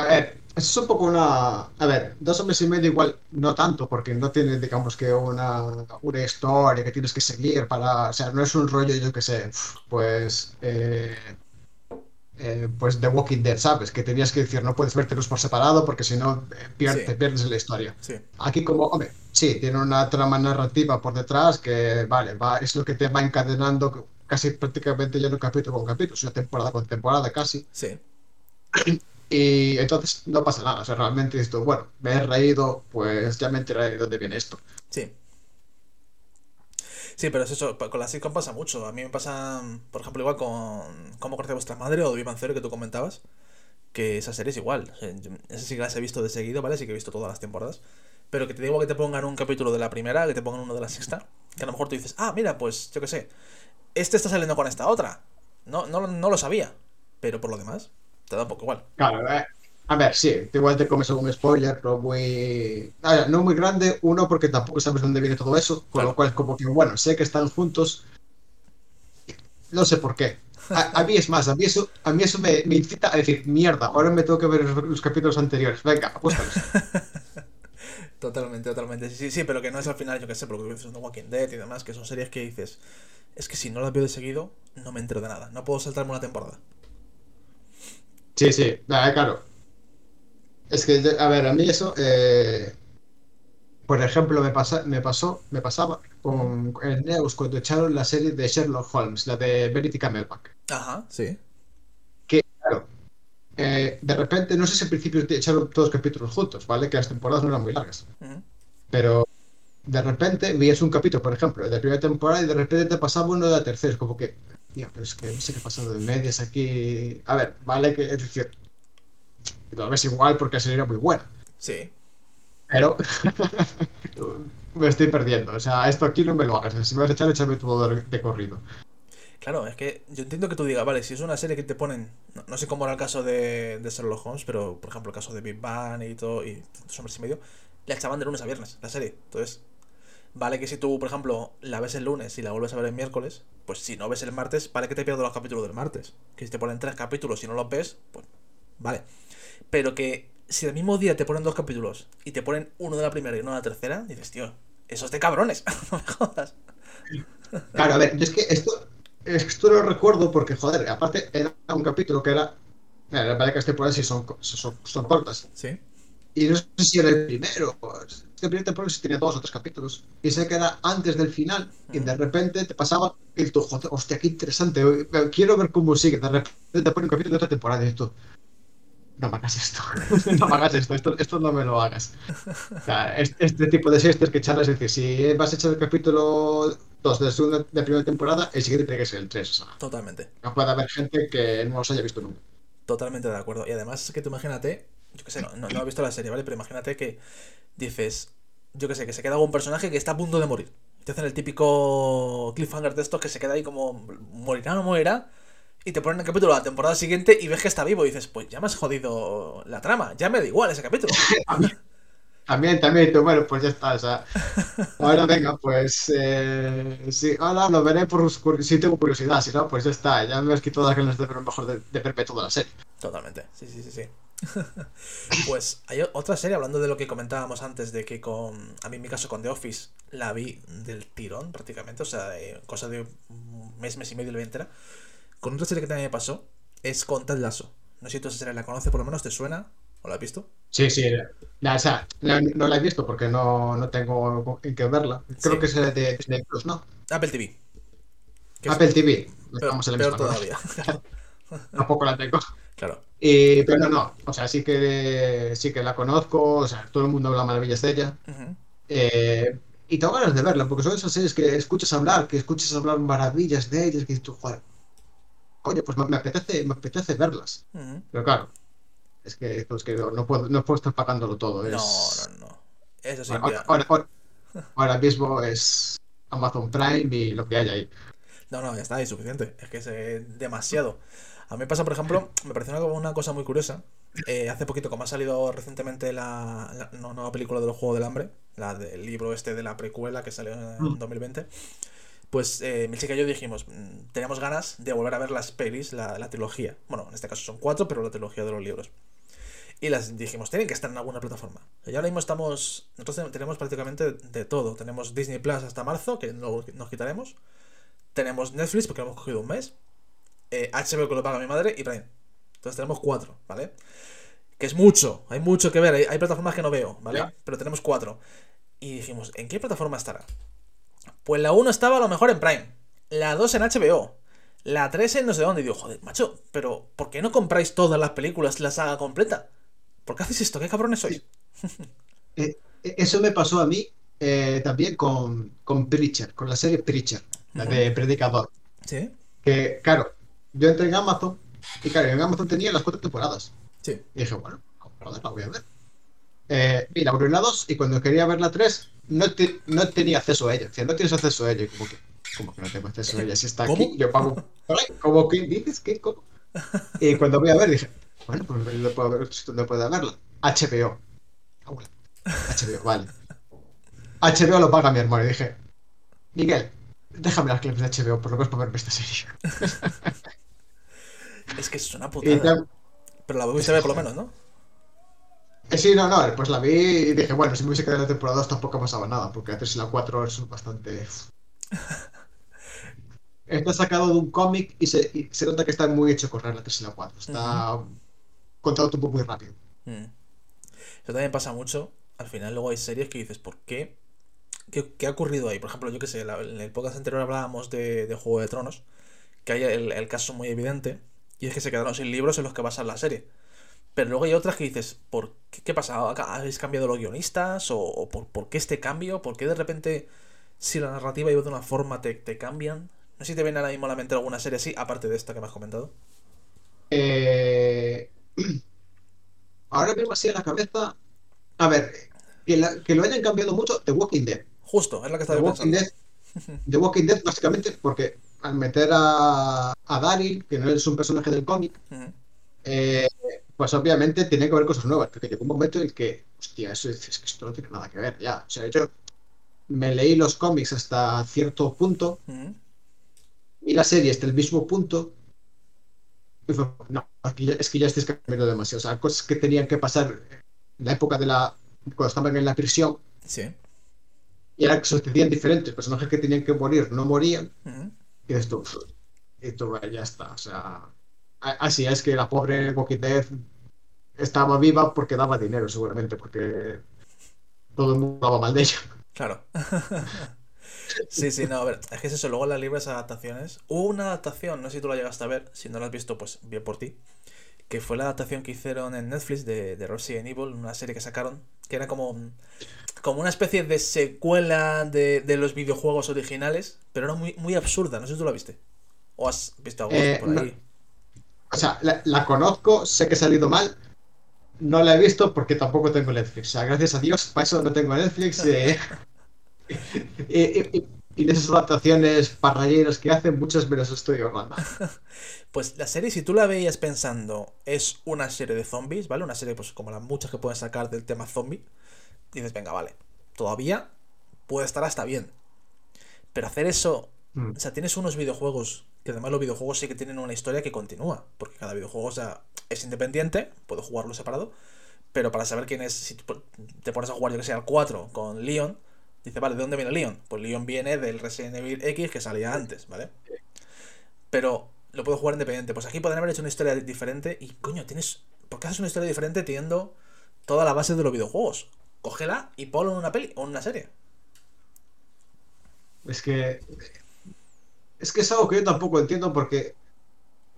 Eh, es un poco una. A ver, dos hombres y medio igual no tanto, porque no tiene, digamos que una, una historia que tienes que seguir para. O sea, no es un rollo, yo que sé, pues. Eh, eh, pues The Walking Dead, ¿sabes? Que tenías que decir, no puedes vértelos por separado porque si no pierdes, pierdes la historia. Aquí como, hombre, sí, tiene una trama narrativa por detrás que, vale, va, es lo que te va encadenando casi prácticamente ya no capítulo con capítulo, sino temporada con temporada casi. Sí. Y entonces no pasa nada. O sea, realmente esto, bueno, me he reído, pues ya me enteré de dónde viene esto. Sí. Sí, pero es eso, con la sitcom pasa mucho. A mí me pasa, por ejemplo, igual con Cómo conoce vuestra madre o Vivan Cero que tú comentabas, que esa serie es igual. Esa sí que las he visto de seguido, ¿vale? Sí que he visto todas las temporadas. Pero que te digo que te pongan un capítulo de la primera, que te pongan uno de la sexta, que a lo mejor tú dices, ah, mira, pues yo qué sé, este está saliendo con esta otra. No, no, no lo sabía, pero por lo demás, te da un poco igual. Claro, eh, a ver, sí, igual te comes algún spoiler, no muy. no muy grande, uno, porque tampoco sabes dónde viene todo eso, con lo cual es como que, bueno, sé que están juntos, no sé por qué. A, mí es más, a mí eso, a mí eso me, incita a decir, mierda, ahora me tengo que ver los, capítulos anteriores, venga, apuéstalos. (laughs) totalmente, totalmente. Sí, sí, pero que no es al final, yo qué sé, porque dices The Walking Dead y demás, que son series que dices, es que si no las veo de seguido, no me entero de nada, no puedo saltarme una temporada. Sí, sí, claro. Es que, a ver, a mí eso, eh, por ejemplo, me, pasa, me pasó, me pasaba con el Neus cuando echaron la serie de Sherlock Holmes, la de Verity Camelback. Ajá, sí. Que, claro, eh, de repente, no sé si al principio echaron todos los capítulos juntos, ¿vale? Que las temporadas no eran muy largas. Pero de repente veías un capítulo, por ejemplo, de la primera temporada y de repente te pasaba uno de la tercera. Es como que, tío, pero es que no sé qué ha pasado de medias aquí. A ver, vale, que es decir, lo ves igual porque sería muy buena. Sí. Pero (laughs) me estoy perdiendo. O sea, esto aquí no me lo hagas. Si me vas a echar, échame todo de corrido. Claro, es que yo entiendo que tú digas, vale, si es una serie que te ponen, no, sé cómo era el caso de, de Sherlock Holmes, pero por ejemplo el caso de Big Bang y todo, y dos hombres y medio, la echaban de lunes a viernes, la serie. Entonces, vale que si tú, por ejemplo, la ves el lunes y la vuelves a ver el miércoles, pues si no ves el martes, vale que te pierdo los capítulos del martes. Que si te ponen tres capítulos y no los ves, pues vale. Pero que si el mismo día te ponen dos capítulos y te ponen uno de la primera y uno de la tercera, dices, tío, eso es de cabrones, (laughs) no me jodas. Claro, a ver, es que esto, esto lo recuerdo porque, joder, aparte era un capítulo que era. La verdad que este temporadas sí son, son, son cortas. Sí. Y no sé si era el primero. El primer temporada sí tenía dos o tres capítulos. Y sé que era antes del final. Y de repente te pasaba y tú, joder, hostia, qué interesante. Quiero ver cómo sigue. De repente te pone un capítulo de otra temporada y tú. No me hagas esto. (laughs) no me hagas esto. esto. no me lo hagas. O sea, este, tipo de siestas que charlas, es decir, si vas a echar el capítulo 2 de, segunda, de primera temporada, el siguiente tiene que ser el 3. Totalmente. No puede haber gente que no los haya visto nunca. Totalmente de acuerdo. Y además es que tú imagínate, yo qué sé, no, no, he visto la serie, ¿vale? Pero imagínate que dices, yo qué sé, que se queda un personaje que está a punto de morir. Te hacen el típico cliffhanger de estos que se queda ahí como, morirá o no morirá. Y te ponen el capítulo la temporada siguiente y ves que está vivo y dices, pues ya me has jodido la trama, ya me da igual ese capítulo. (laughs) También, también, tú, bueno, pues ya está, o sea, ahora venga, pues, eh, sí, ahora lo veré por si tengo curiosidad, si no, pues ya está, ya me has quitado las ganas de ver mejor de, de ver toda la serie. Totalmente, sí, sí, sí, sí. (laughs) pues hay otra serie, hablando de lo que comentábamos antes, de que con, a mí en mi caso con The Office, la vi del tirón prácticamente, o sea, cosa de un mes, mes y medio la vi entera. Con otra serie que también me pasó, es con Ted Lasso. No sé si tú esa serie la conoces, por lo menos te suena. ¿O la has visto? Sí, sí. o sea, no, la he visto porque no, no tengo en qué verla. Creo que es de Plus, ¿no? Apple TV. Apple TV. Estamos en peor todavía. (laughs) Tampoco la tengo. Claro. Y, pero no, o sea, sí que sí que la conozco, o sea, todo el mundo habla maravillas de ella. eh, y tengo ganas de verla, porque son esas series que escuchas hablar, que escuchas hablar maravillas de ellas, que tú, joder, coño, pues me, apetece, me apetece verlas. Pero claro, es que, pues que no, puedo, no puedo estar pagándolo todo. Es... No, no, no. Eso sí. Ahora, mismo es Amazon Prime y lo que hay ahí. No, no, ya está, es suficiente. Es que es demasiado. A mí me pasa, por ejemplo, me pareció una, una cosa muy curiosa. Eh, hace poquito, como ha salido recientemente la, nueva película del Juego del Hambre, la del libro este de la precuela que salió en 2020, mm. Pues eh, mi chica y yo dijimos, mm, teníamos ganas de volver a ver las pelis, la, la, trilogía. Bueno, en este caso son cuatro, pero la trilogía de los libros. Y las dijimos, tienen que estar en alguna plataforma. Y ahora mismo estamos. Nosotros tenemos prácticamente de todo. Tenemos Disney Plus hasta marzo, que nos quitaremos. Tenemos Netflix, porque hemos cogido un mes. Eh, HBO, que lo paga mi madre, y Prime. Entonces tenemos cuatro, ¿vale? Que es mucho, hay mucho que ver. Hay, plataformas que no veo, ¿vale? Pero tenemos cuatro. Y dijimos, ¿en qué plataforma estará? Pues la 1 estaba a lo mejor en Prime. La 2 en HBO. La 3 en no sé dónde. Y digo, joder, macho, pero ¿por qué no compráis todas las películas, la saga completa? ¿Por qué hacéis esto? ¿Qué cabrones sois? Eh, eh, eso me pasó a mí eh, también con, con Preacher, con la serie Preacher, la de Predicador. Sí. Que, claro, yo entré en Amazon y, claro, en Amazon tenía las cuatro temporadas. Sí. Y dije, bueno, la voy a ver. Eh, y la la 2 y cuando quería ver la 3 no, no tenía acceso a ella. Sea, no tienes acceso a ella. Como que, como que no tengo acceso a ella? Si está aquí, yo pago. ¿Cómo que dices? ¿Qué? ¿Cómo? Y cuando voy a ver, dije, bueno, pues no puedo ver dónde puede verla. HBO. HBO, vale. HBO lo paga mi hermano. Y dije, Miguel, déjame las claves de HBO por lo menos para verme esta serie. (laughs) es que es una putada. Pero la volviste a ver por lo menos, ¿no? Eh, sí, no, no, pues la vi y dije, bueno, si me hubiese quedado la temporada 2 tampoco pasaba nada, porque la 3 y la 4 son bastante. (laughs) está sacado de un cómic y se, se, nota que está muy hecho correr la 3 y la 4. Está contado todo muy rápido. Mm. Eso también pasa mucho. Al final, luego hay series que dices, ¿por qué? ¿Qué, ha ocurrido ahí? Por ejemplo, yo que sé, en el podcast anterior hablábamos de, Juego de Tronos, que hay el, caso muy evidente, y es que se quedaron sin libros en los que basar la serie. Pero luego hay otras que dices, ¿por qué, qué pasa? ¿Habéis cambiado los guionistas? ¿O, por, qué este cambio? ¿Por qué de repente, si la narrativa iba de una forma, te, te cambian? No sé si te viene ahora mismo a la mente alguna serie así, aparte de esta que me has comentado. Eh, (clears throat) ahora mismo así en la cabeza. A ver, que, lo hayan cambiado mucho, The Walking Dead. Justo, es la que estaba The Walking Dead, The Walking Dead, básicamente, porque al meter a, a Daryl, que no es un personaje del cómic, eh, pues obviamente tiene que haber cosas nuevas. Porque llegó un momento en el que, hostia, eso es, que esto no tiene nada que ver ya. O sea, yo me leí los cómics hasta cierto punto y la serie hasta el mismo punto no, aquí es que ya estáis cambiando demasiado. O sea, cosas que tenían que pasar en la época de la. cuando estaban en la prisión. Sí. Y era que sucedían diferentes personajes que tenían que morir, no morían. Y esto. Esto ya está. O sea. Así es que la pobre Walking estaba viva porque daba dinero, seguramente, porque todo el mundo daba mal de ella. Claro. (laughs) sí, sí, no, a ver, es que es eso, luego las libres adaptaciones. Hubo una adaptación, no sé si tú la llegaste a ver, si no la has visto, pues bien por ti, que fue la adaptación que hicieron en Netflix de, de Resident Evil, una serie que sacaron, que era como, como una especie de secuela de, de los videojuegos originales, pero era muy, muy absurda, no sé si tú la viste. ¿O has visto algo eh, por ahí? O sea, la, conozco, sé que ha salido mal, no la he visto porque tampoco tengo Netflix. O sea, gracias a Dios, para eso no tengo Netflix. Eh, (laughs) y, de esas adaptaciones parrayeras que hacen, muchas me las estoy ahorrando. (laughs) Pues la serie, si tú la veías pensando, es una serie de zombies, ¿vale? Una serie, pues como las muchas que pueden sacar del tema zombie. Dices, venga, vale. Todavía puede estar hasta bien. Pero hacer eso. Mm. O sea, tienes unos videojuegos. Que además los videojuegos sí que tienen una historia que continúa. Porque cada videojuego, o sea, es independiente. Puedo jugarlo separado. Pero para saber quién es. Si te pones a jugar, yo que sé, al 4 con Leon Dice, vale, ¿de dónde viene Leon? Pues Leon viene del Resident Evil X que salía antes, ¿vale? Pero lo puedo jugar independiente. Pues aquí podrían haber hecho una historia diferente y, coño, tienes... ¿Por qué haces una historia diferente teniendo toda la base de los videojuegos? Cógela y ponlo en una peli o en una serie. Es que... Es que es algo que yo tampoco entiendo porque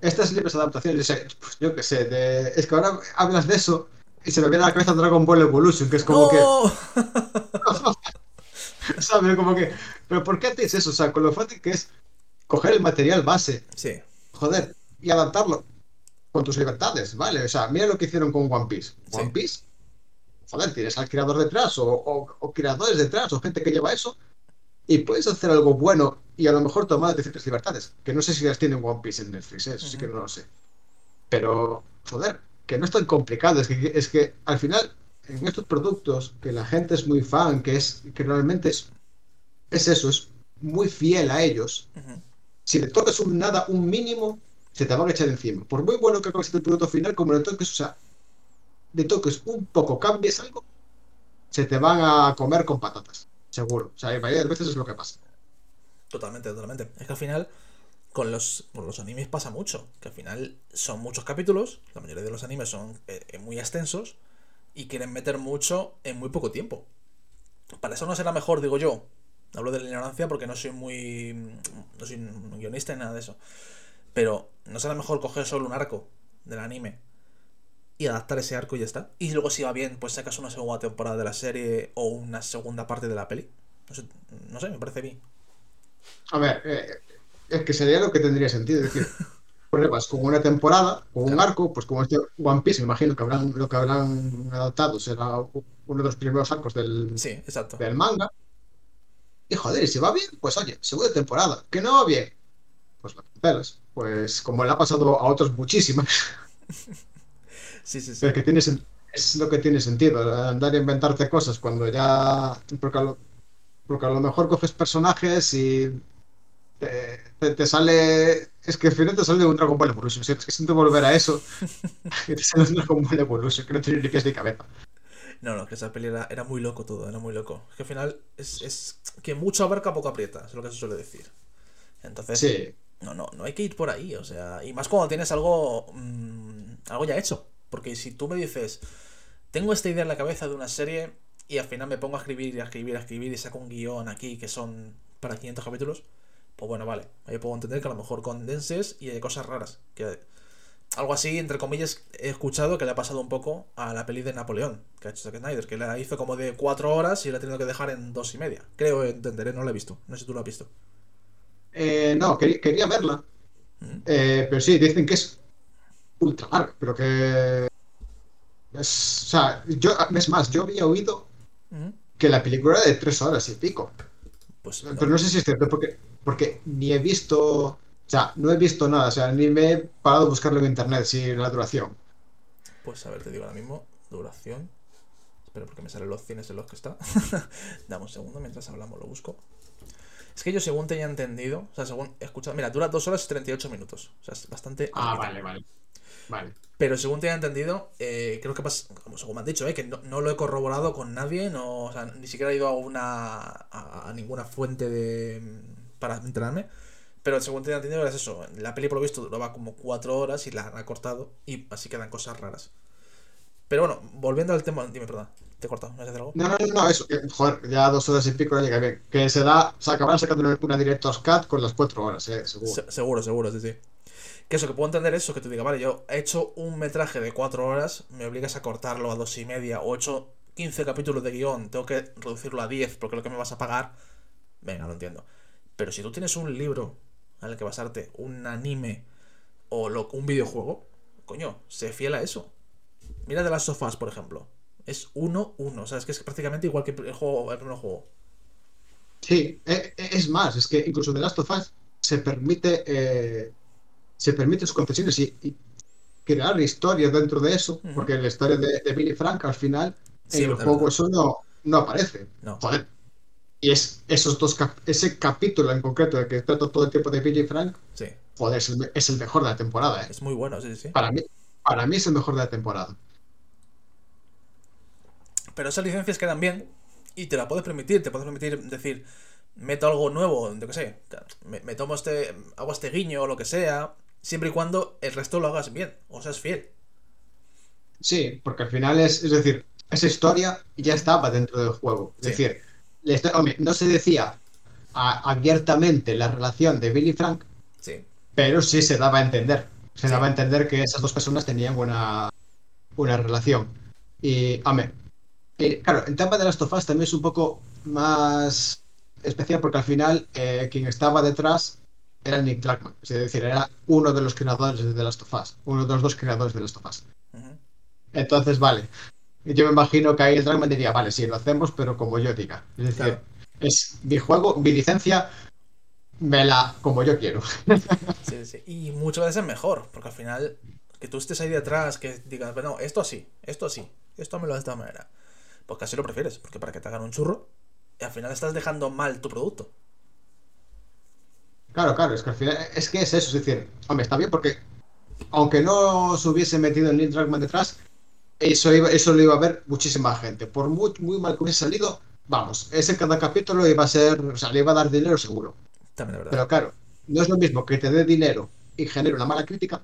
estas libres adaptaciones, pues, yo qué sé, es que ahora hablas de eso y se me viene a la cabeza Dragon Ball Evolution, que es como que... (laughs) ¿Sabes? Como que, pero ¿por qué haces eso? O sea, con lo fácil que es coger el material base. Sí. Joder, y adaptarlo con tus libertades, ¿vale? O sea, mira lo que hicieron con One Piece. One Piece, joder, tienes al creador detrás o, creadores detrás o gente que lleva eso y puedes hacer algo bueno y a lo mejor tomar ciertas libertades. Que no sé si las tiene One Piece en Netflix, ¿eh? eso sí que no lo sé. Pero, joder, que no es tan complicado. Es que, es que al final en estos productos que la gente es muy fan, que es que realmente es, es eso, es muy fiel a ellos, si le tocas un nada, un mínimo, se te van a echar encima. Por muy bueno que hagas el producto final, como le toques, o sea, le toques un poco, cambies algo, se te van a comer con patatas, seguro. O sea, varias veces es lo que pasa. Totalmente, totalmente. Es que al final, con los, con los animes pasa mucho, que al final son muchos capítulos, la mayoría de los animes son eh, muy extensos, y quieren meter mucho en muy poco tiempo. Para eso no será mejor, digo yo. Hablo de la ignorancia porque no soy muy. No soy guionista ni nada de eso. Pero no será mejor coger solo un arco del anime y adaptar ese arco y ya está. Y luego, si va bien, pues sacas una segunda temporada de la serie o una segunda parte de la peli. No sé, me parece bien. A ver, eh, es que sería lo que tendría sentido. Es decir, (laughs) pruebas con una temporada, con un arco, pues como este One Piece, me imagino que habrán, lo que habrán adaptado será uno de los primeros arcos del, del manga. Y joder, si va bien, pues oye, segunda temporada. Que no va bien, pues la pelas. Pues como le ha pasado a otros muchísimas. (laughs) Sí, sí, sí. que tiene, es lo que tiene sentido, andar a inventarte cosas cuando ya. Porque porque a lo mejor coges personajes y te, sale. Es que al final te sale un Dragon Ball Evolution. Es que siento volver a eso. (laughs) que te sale un Dragon Ball Evolution, que no tiene ni pies ni cabeza. No, no, que esa peli era, muy loco todo, era muy loco. Es que al final es, que mucho abarca, poco aprieta, es lo que se suele decir. Entonces, sí. no, no, no hay que ir por ahí, o sea, y más cuando tienes algo, mm, algo ya hecho. Porque si tú me dices, tengo esta idea en la cabeza de una serie y al final me pongo a escribir y a escribir, a escribir y saco un guion aquí que son para 500 capítulos, pues bueno, vale. Ahí puedo entender que a lo mejor condenses y hay cosas raras. Que algo así, entre comillas, he escuchado que le ha pasado un poco a la peli de Napoleón, que ha hecho Zack Snyder, que la hizo como de cuatro horas y la ha tenido que dejar en dos y media. Creo entenderé, no la he visto. No sé si tú la has visto. Eh, no, quería, verla. Mm. Eh, pero sí, dicen que es ultra larga, pero que. Es, o sea, yo, es más, yo había oído mm. que la película era de tres horas y pico. Pues, pero no sé si es cierto, porque porque ni he visto, o sea, no he visto nada, o sea, ni me he parado a buscarlo en internet sin la duración. Pues a ver, te digo ahora mismo, duración. Espera, porque me salen los cines en los que está. (laughs) Dame un segundo mientras hablamos, lo busco. Es que yo según tenía entendido, o sea, según he escuchado, mira, dura 2 horas y 38 minutos. O sea, es bastante... Ah, vale, vale. Vale. Pero según tenía entendido, eh, creo que pasa, como según me han dicho, eh, que no, lo he corroborado con nadie, no, o sea, ni siquiera he ido a una a, ninguna fuente de para enterarme. Pero según tenía entendido es eso. La peli por lo visto duraba como 4 horas y la han cortado y así quedan cosas raras. Pero bueno, volviendo al tema, dime, perdón, te he cortado, ¿no algo? No, no, no, eso, joder, ya dos horas y pico llega bien. Que se da, o sea, acabarán sacando una Director's Cut con las 4 horas, eh, seguro. seguro, seguro, sí, sí. Que eso, que puedo entender eso, que tú digas, vale, yo he hecho un metraje de 4 horas, me obligas a cortarlo a dos y media, o he hecho 15 capítulos de guion, tengo que reducirlo a 10 porque lo que me vas a pagar, venga, lo entiendo. Pero si tú tienes un libro en el que basarte, un anime o un videojuego, coño, sé fiel a eso. Mira de las sofás, por ejemplo. Es 1-1, o sea, es que es prácticamente igual que el, juego, el primer juego. Sí, e, e, es más, es que incluso de Last of Us se permite eh, se permite sus concesiones y, crear historias dentro de eso, porque la historia de, Billy Frank al final en el juego eso no, no aparece. Joder. Y es esos dos ese capítulo en concreto de que trata todo el tiempo de Billy Frank, sí. joder, es el, mejor de la temporada. ¿eh? Es muy bueno, sí, sí. Para mí, para mí es el mejor de la temporada. Pero esas licencias quedan bien y te la puedes permitir, te puedes permitir decir, meto algo nuevo, yo qué sé, me, tomo este, hago este guiño o lo que sea, siempre y cuando el resto lo hagas bien, o seas fiel. Sí, porque al final es, es decir, esa historia ya estaba dentro del juego. Es decir, no se decía abiertamente la relación de Billy y Frank, sí. pero sí se daba a entender. Se daba a entender que esas dos personas tenían una, una relación. Y, hombre, claro, el tema de las tofas también es un poco más especial porque al final eh, quien estaba detrás era Nick Druckmann, es decir, era uno de los creadores de of Us, uno de los dos creadores de of Us. Entonces, vale. Yo me imagino que ahí el Druckmann diría, vale, sí, lo hacemos, pero como yo diga. Es decir, es mi juego, mi licencia, me la como yo quiero. (laughs) Sí, sí. Y muchas veces es mejor, porque al final, que tú estés ahí detrás, que digas, bueno, esto así, esto así, esto me lo de esta manera. Pues casi lo prefieres, porque para que te hagan un churro, y al final estás dejando mal tu producto. Claro, claro, es que al final es que es eso, es decir, hombre, está bien porque aunque no se hubiese metido en Neil Druckmann detrás, eso, eso lo iba a ver muchísima gente. Por muy, muy mal que hubiese salido, vamos, ese cada capítulo iba a ser, o sea, le iba a dar dinero seguro. También verdad. Pero claro, no es lo mismo que te dé dinero y genere una mala crítica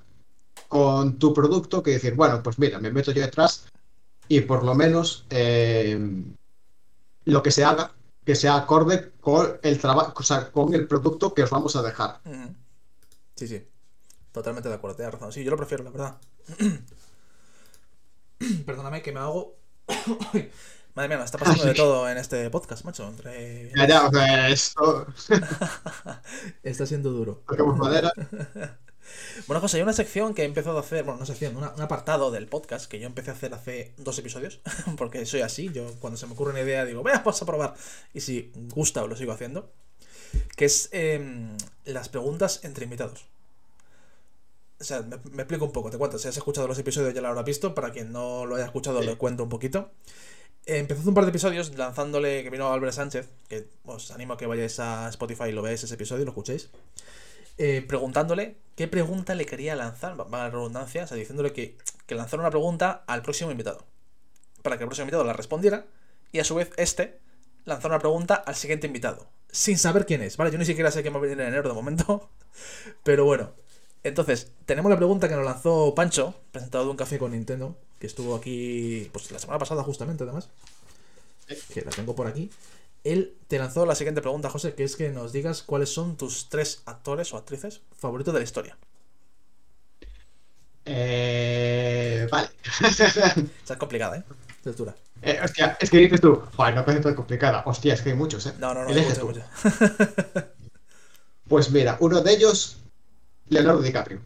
con tu producto que decir, bueno, pues mira, me meto yo detrás y por lo menos eh, lo que se haga que sea acorde con el trabajo, o sea, con el producto que os vamos a dejar. Sí, sí. Totalmente de acuerdo, tienes razón. Sí, yo lo prefiero, la verdad. (clears throat) Perdóname que me hago. (coughs) Madre mía, me está pasando de todo en este podcast, macho. Entre... Ya, ya, o sea, esto. (laughs) está siendo duro. madera. (laughs) Bueno, José, hay una sección que he empezado a hacer, bueno, una sección, un apartado del podcast que yo empecé a hacer hace dos episodios, (laughs) porque soy así, yo cuando se me ocurre una idea digo, vea, vamos a probar, y si gusta lo sigo haciendo, que es em, las preguntas entre invitados. O sea, me, explico un poco, te cuento, si has escuchado los episodios ya lo habrás visto, para quien no lo haya escuchado lo cuento un poquito. Empezó un par de episodios lanzándole que vino Álvaro Sánchez, que os animo a que vayáis a Spotify y lo veáis ese episodio y lo escuchéis. Eh, preguntándole qué pregunta le quería lanzar, va la redundancia, o sea, diciéndole que, que lanzara una pregunta al próximo invitado. Para que el próximo invitado la respondiera y a su vez este lanzara una pregunta al siguiente invitado. Sin saber quién es, ¿vale? Yo ni siquiera sé quién va a venir en enero de momento. (laughs) Pero bueno. Entonces, tenemos la pregunta que nos lanzó Pancho, presentado de un café con Nintendo, que estuvo aquí pues la semana pasada justamente además. Que la tengo por aquí él te lanzó la siguiente pregunta, José, que es que nos digas cuáles son tus tres actores o actrices favoritos de la historia. Eh, vale. (laughs) es complicada, ¿eh? Es dura. Eh, hostia, es que dices tú, joder, no parece tan complicada. Hostia, es que hay muchos, ¿eh? No, no, no, hay muchos, Pues mira, uno de ellos, Leonardo DiCaprio.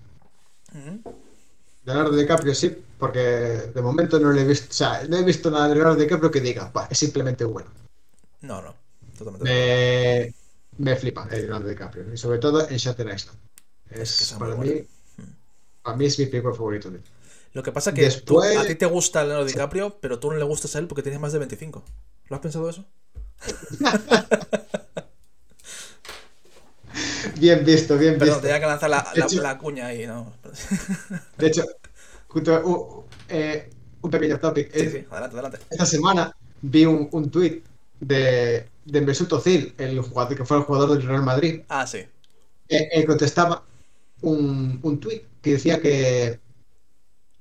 Leonardo DiCaprio sí, porque de momento no le he visto, o sea, no he visto nada de Leonardo DiCaprio que diga, es simplemente bueno. No, no. Totalmente. Me, me flipa el Leonardo DiCaprio. Y sobre todo en Shutter Island. Es, para, mí, para mí es mi película favorito. Lo que pasa es que a ti te gusta Leonardo DiCaprio, pero tú no le gustas a él porque tienes más de 25. ¿Lo has pensado eso? (laughs) Bien visto, bien visto. tenía que lanzar la, De la- hecho- la cuña ahí, ¿no? (laughs) De hecho, uh, eh, un pequeño topic. Sí, Eh, sí, adelante, adelante. Esta semana vi un, un tuit de, de Mesut Özil, el jugador que fue el jugador del Real Madrid, Ah, sí. eh, eh, contestaba un, un tuit que decía que,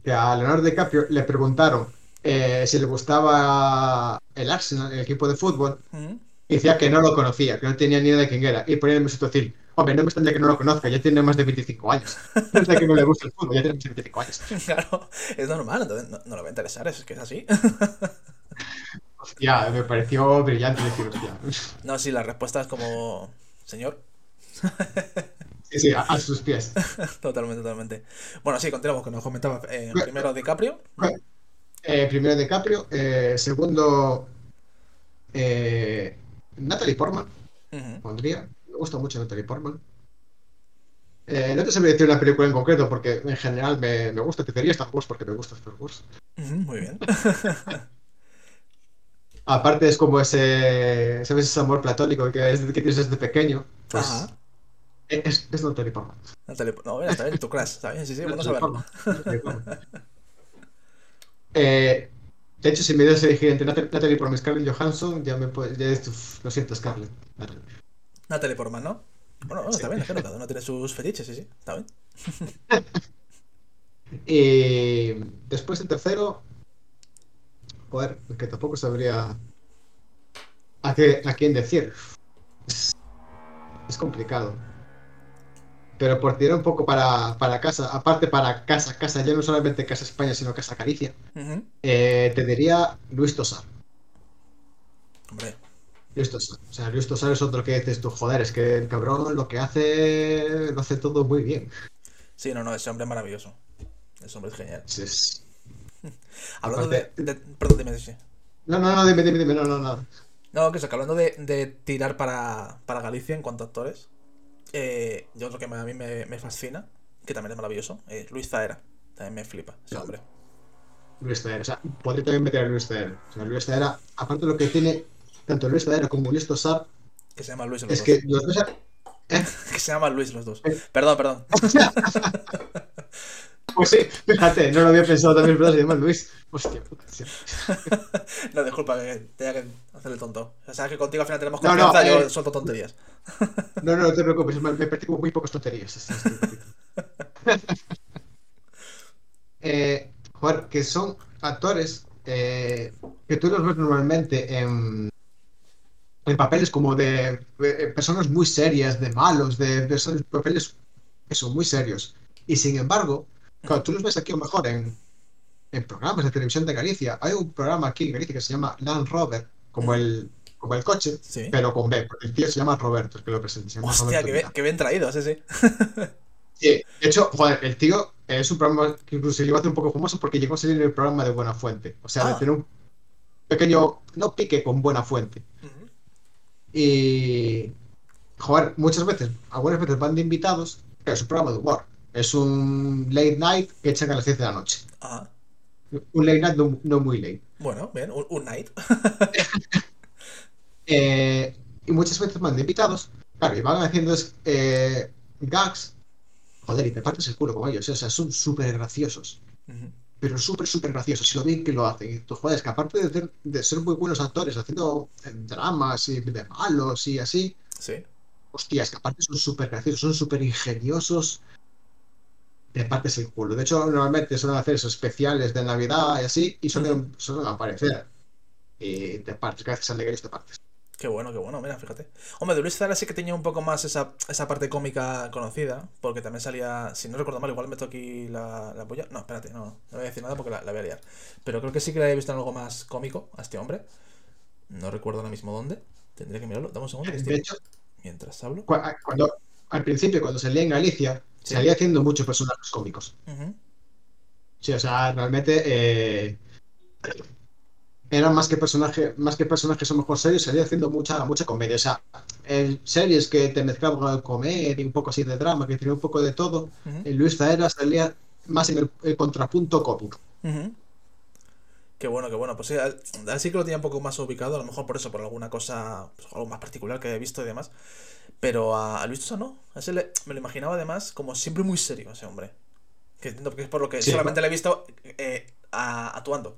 que a Leonardo DiCaprio le preguntaron eh, si le gustaba el Arsenal, el equipo de fútbol, y decía que no lo conocía, que no tenía ni idea de quién era. Y ponía el Mesut Özil, hombre, no me extraña que no lo conozca, ya tiene más de 25 años. (laughs) No es de que no le gusta el fútbol, ya tiene más de 25 años. (laughs) Claro, es normal, entonces no, no le va a interesar, es que es así. (laughs) Hostia, me pareció brillante decir, hostia. (laughs) No, sí, la respuesta es como. Señor. (laughs) Sí, sí, a, a sus pies. (laughs) Totalmente, totalmente. Bueno, sí, continuamos, que nos comentaba eh, primero DiCaprio. Eh, primero DiCaprio, eh, segundo eh, Natalie Portman, pondría. Me gusta mucho Natalie Portman. Eh, no te sabría decir una película en concreto porque en general me, me gusta. Te diría Star Wars porque me gusta Star Wars. Muy bien. Aparte es como ese, ¿sabes? Ese amor platónico que, es, que tienes desde pequeño. Pues Ajá. es, es Natalie Portman. Natalie- No, mira, está bien, tu crush, está bien, sí, sí, saberlo. Natalie Portman. Eh, de hecho, si me das a elegir entre Natalie Portman y Scarlett Johansson, ya me puedes. Ya es- uf, lo siento, Scarlett. Natalie. Natalie Portman, ¿no? Bueno, bueno, está bien, es que cada uno tiene sus fetiches, sí, sí, está bien. (laughs) Y después el tercero. Joder, que tampoco sabría. A, qué, a quién decir. Es, es complicado. Pero por tirar un poco para, para casa, aparte para casa, casa, ya no solamente Casa España, sino Casa Galicia, Ujú. eh, te diría Luis Tosar. Hombre, Luis Tosar. O sea, Luis Tosar es otro que dices tú, joder, es que el cabrón lo que hace, lo hace todo muy bien. sí, no, no, ese hombre es maravilloso. Ese hombre es genial. Es- (laughs) Hablando de, Perdón, dime, sí. No, no, no, dime, dime, dime, no, no, no. No, que eso, que hablando de, de tirar para, para Galicia en cuanto a actores, eh, yo otro que a mí me, me fascina, que también es maravilloso, es Luis Zaera. También me flipa ese hombre. Luis Zaera, o sea, podría también meter a Luis Zaera. O sea, Luis Zaera, aparte de lo que tiene tanto Luis Zaera como Luis Tosar, Que se llama Luis los es dos. que los dos. (laughs) Que se llama Luis los dos. Eh. Perdón, perdón. (laughs) Pues sí, fíjate, no lo había pensado también, pero se llama Luis. Hostia puta. (laughs) No, disculpa, que tenía que hacer el tonto. O sea, que contigo al final tenemos No, no, confianza, yo eh. suelto tonterías. No, no, no te preocupes, me, me practico muy pocas tonterías. (laughs) eh, joder, que son actores eh, que tú los ves normalmente en, en papeles como de eh, personas muy serias, de malos, de, de esos papeles eso, muy serios. Y sin embargo, cuando tú los ves aquí a lo mejor en, en programas de televisión de Galicia, hay un programa aquí en Galicia que se llama Land Rover, como el, como el coche, Sí. pero con B, porque el tío se llama Roberto, el que lo presenta. se llama Hostia, que bien, que traído, sí, sí. (laughs) Sí, de hecho, joder, el tío es un programa que incluso llegó a ser un poco famoso porque llegó a salir en el programa de Buena Fuente. O sea, Ah. de tener un pequeño, no pique con Buena Fuente. Y, joder, muchas veces, algunas veces van de invitados, pero es un programa de humor. Es un late night que echan a las 10 de la noche. Ajá. Un late night no, no muy late. Bueno, bien, un, un night. (laughs) Eh, y muchas veces van de invitados, claro, y van haciendo eh, gags, joder, y te partes el culo con ellos, o sea, son súper graciosos. Pero súper, súper graciosos. Y lo bien que lo hacen. Y tú, joder, es que aparte de ser, de ser muy buenos actores haciendo eh, dramas y de malos y así, Sí. hostia, es que aparte son súper graciosos, son súper ingeniosos. Te partes el culo. De hecho, normalmente suelen hacer esos especiales de Navidad y así, y suelen, suelen aparecer. Y te partes, gracias a ellos te partes. Qué bueno, qué bueno, mira, fíjate. Hombre, de Luis Zara sí que tenía un poco más esa, esa parte cómica conocida, porque también salía, si no recuerdo mal, igual meto aquí la, la polla. No, espérate, no, no voy a decir nada porque la, la voy a liar. Pero creo que sí que la he visto en algo más cómico a este hombre. No recuerdo ahora mismo dónde. Tendría que mirarlo. Dame un segundo que De estoy... hecho, Mientras hablo. cu- cuando, al principio, cuando salía en Galicia, Sí. salía haciendo muchos personajes cómicos. Sí, o sea, realmente eh, eran más que personaje, más que personajes lo mejor serios, salía haciendo mucha, mucha comedia. O sea, en series que te mezclaban con comedia y un poco así de drama, que tenía un poco de todo, en Luis Zaera salía más en el, el contrapunto cómico. Ujú. Qué bueno, qué bueno. Pues sí, así que lo tenía un poco más ubicado, a lo mejor por eso, por alguna cosa, pues, algo más particular que he visto y demás. Pero a, Luis Tosa no. A ese me lo imaginaba además como siempre muy serio, ese hombre. Que entiendo que es por lo que solamente le he visto eh, actuando.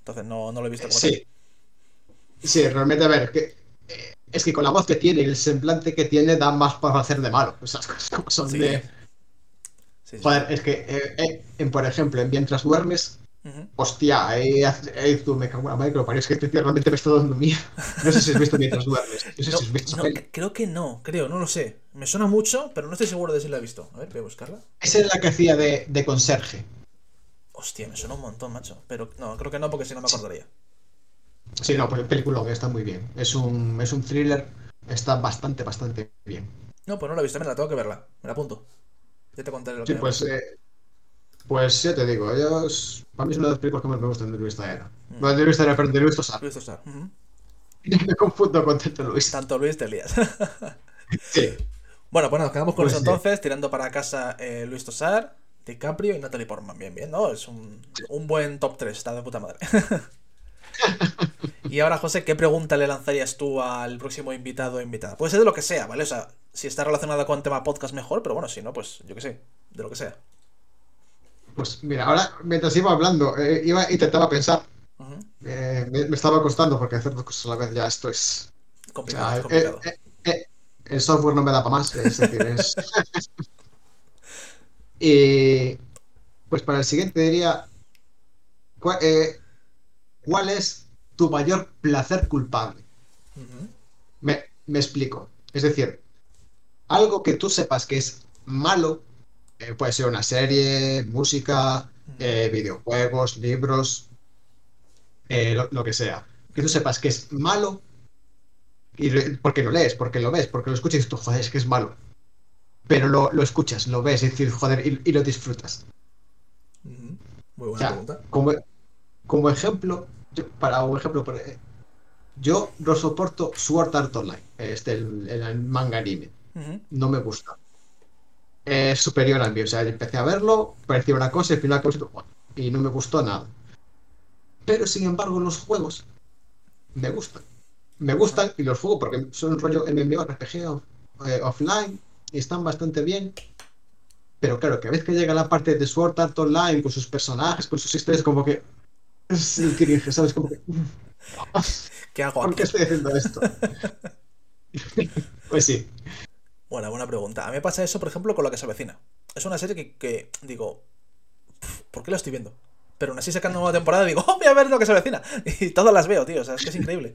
Entonces no, no, lo he visto como Sí. Sí, realmente, a ver, que, eh, es que con la voz que tiene y el semblante que tiene da más para hacer de malo. Esas cosas como son de. Joder, es que, eh, en, por ejemplo, en Mientras duermes, Hostia, ahí, ahí tú me cago en la madre que lo parece que este realmente me está dando miedo. No sé si has visto mientras duermes. No sé si has visto creo que no, creo, no lo sé. Me suena mucho, pero no estoy seguro de si la he visto. A ver, voy a buscarla. Esa es la que hacía de, de conserje. Hostia, me suena un montón, macho. Pero no, creo que no, porque si no me acordaría. Sí, no, pues el película está muy bien. Es un, es un thriller, está bastante, bastante bien. No, pues no la he visto, me la tengo que verla. Me la apunto. Ya te contaré lo sí, pues, eh, pues ya te digo, ellos. Para mí es una de las películas que más me gustan de Luis Taera. Mm. No de Luis Taera, pero de Luis Tosar. Luis Tosar. (laughs) me confundo con tanto Luis. Tanto Luis te lías. (laughs) sí. Bueno, pues nos quedamos con pues eso entonces, tirando para casa eh, Luis Tosar, DiCaprio y Natalie Portman. Bien, bien, ¿no? Es un, un buen top 3, está de puta madre. (laughs) y ahora, José, ¿qué pregunta le lanzarías tú al próximo invitado o invitada? Puede ser de lo que sea, ¿vale? O sea, si está relacionado con tema podcast mejor, pero bueno, si no, pues yo qué sé, de lo que sea. Pues mira, ahora mientras iba hablando, eh, iba intentaba pensar. Eh, me, estaba costando porque hacer dos cosas a la vez ya esto es. Complicado. Eh, el software no me da para más. Es decir, es. (laughs) y. Pues para el siguiente diría. ¿cuál, es tu mayor placer culpable? me, me explico. Es decir, algo que tú sepas que es malo eh, puede ser una serie, música, eh, videojuegos, libros, eh, lo, que sea. Que tú sepas que es malo, y porque lo lees, porque lo ves, porque lo escuchas y tú, joder, es que es malo. Pero lo, escuchas, lo ves, y decir, joder, y, lo disfrutas. Muy buena pregunta. Como, como ejemplo, para un ejemplo, yo no soporto Sword Art Online, este, el, manga anime. No me gusta es superior al mío. O sea, empecé a verlo, parecía una cosa y al final y no me gustó nada. Pero sin embargo, los juegos me gustan. Me gustan y los juego porque son un rollo MMORPG eh, offline y están bastante bien. Pero claro, que a veces que llega la parte de Sword Art Online con sus personajes, con sus historias, como que. Como que. ¿Qué hago ¿Por qué estoy haciendo esto? (laughs) pues sí. Buena, buena pregunta. A mí me pasa eso, por ejemplo, con lo que se avecina. Es una serie que, digo, ¿por qué la estoy viendo? Pero aún así sacando una nueva temporada digo, (laughs) oh, voy a ver lo que se avecina. (laughs) Y todas las veo, tío. O sea, es que es increíble.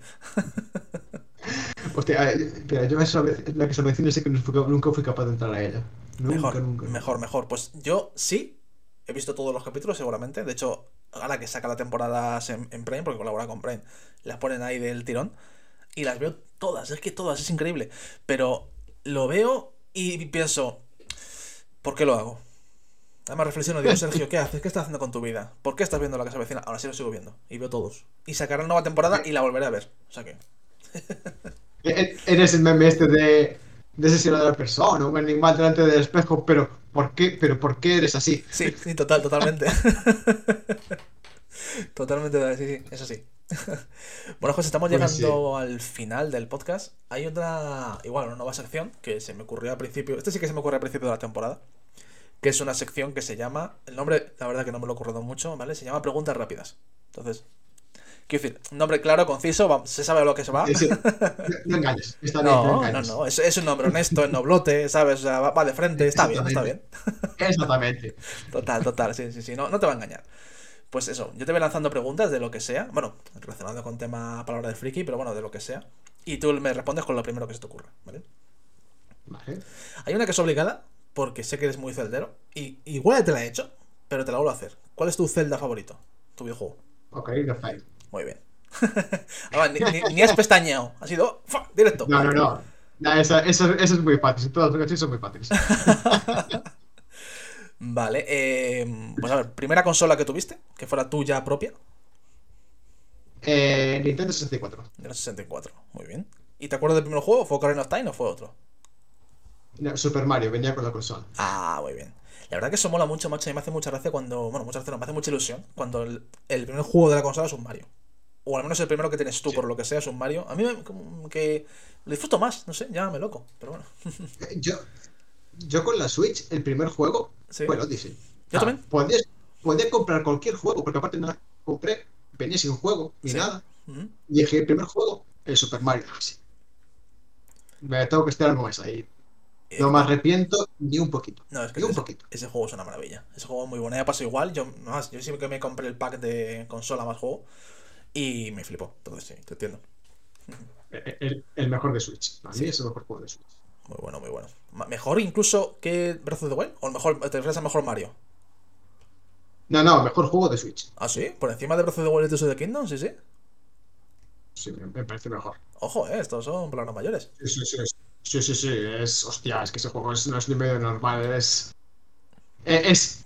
(laughs) Hostia, pero yo eso, la que se avecina sé que nunca fui capaz de entrar a ella. Nunca, mejor, nunca. Mejor, mejor. Pues yo sí he visto todos los capítulos seguramente. De hecho, ahora que saca la temporada en, en Prime, porque colabora con Prime, las ponen ahí del tirón. Y las veo todas, es que todas, es increíble. Pero lo veo y pienso, ¿por qué lo hago? Además reflexiono, digo, Sergio, ¿qué haces? ¿Qué estás haciendo con tu vida? ¿Por qué estás viendo la casa vecina? Ahora sí lo sigo viendo. Y veo todos. Y sacarán nueva temporada y la volveré a ver. O sea que. (laughs) Eres el meme este de, de ese de la persona, un animal delante del espejo, pero ¿por qué? ¿Pero por qué eres así? Sí, sí, total, totalmente. (laughs) totalmente, sí, sí, eso sí. (laughs) bueno, José, estamos pues llegando al final del podcast. Hay otra, igual, una nueva sección que se me ocurrió al principio. Este sí que se me ocurrió al principio de la temporada. Que es una sección que se llama. El nombre, la verdad que no me lo he ocurrido mucho, ¿vale? Se llama Preguntas Rápidas. Entonces, quiero decir, nombre claro, conciso, se sabe a lo que se va. (laughs) No engañes, está bien. No, no, no, es, un nombre honesto, es noblote, ¿sabes? O sea, va, de frente, está bien, está bien. (laughs) Exactamente. Total, total, sí, sí, sí, no, no te va a engañar. Pues eso, yo te voy lanzando preguntas de lo que sea, bueno, relacionado con tema palabra de friki, pero bueno, de lo que sea. Y tú me respondes con lo primero que se te ocurra, ¿vale? Vale. Hay una que es obligada, porque sé que eres muy celdero, y igual te la he hecho, pero te la vuelvo a hacer. ¿Cuál es tu celda favorito? Tu videojuego. Ok, Five. Muy bien. (laughs) ni, has pestañeado, ha sido directo. No, no, no. eso, eso, eso, es muy fácil. Todas las son muy fáciles. (laughs) Vale, eh, pues a ver, primera consola que tuviste, que fuera tuya propia. Eh, Nintendo 64. Nintendo 64, muy bien. ¿Y te acuerdas del primer juego? ¿Fue Ocarina of Time o fue otro? Super Mario, venía con la consola. Ah, muy bien. La verdad que eso mola mucho, macho, y me hace mucha gracia cuando. Bueno, muchas veces no, me hace mucha ilusión cuando el, primer juego de la consola es un Mario. O al menos el primero que tienes tú, por lo que sea, es un Mario. A mí me, como que lo disfruto más, no sé, llámame loco, pero bueno. Yo, yo con la Switch, el primer juego ¿Sí? el Odyssey. Yo también. Podía, comprar cualquier juego, porque aparte no compré, venía sin juego ni nada. Y dije, el primer juego, el Super Mario Galaxy. Me tengo que estar más ahí. No me arrepiento ni un poquito. No, es que ni ese, un poquito. ese juego es una maravilla. Ese juego es muy bueno. Ya pasó igual. Yo, más, yo siempre que me compré el pack de consola más juego y me flipó. Entonces sí, te entiendo. El, mejor de Switch. Para mí es el mejor juego de Switch. Muy bueno, muy bueno. ¿Mejor incluso que Breath of the Wild? ¿O mejor, te refieres a mejor Mario? No, no, mejor juego de Switch. ¿Ah, sí? ¿Por encima de Breath of the Wild y of the Kingdom? Sí, sí. Sí, me parece mejor. Ojo, eh, estos son planos mayores. Sí, sí, sí. Sí, sí, sí. Es. Hostia, es que ese juego no es ni medio normal. Es. Eh, es.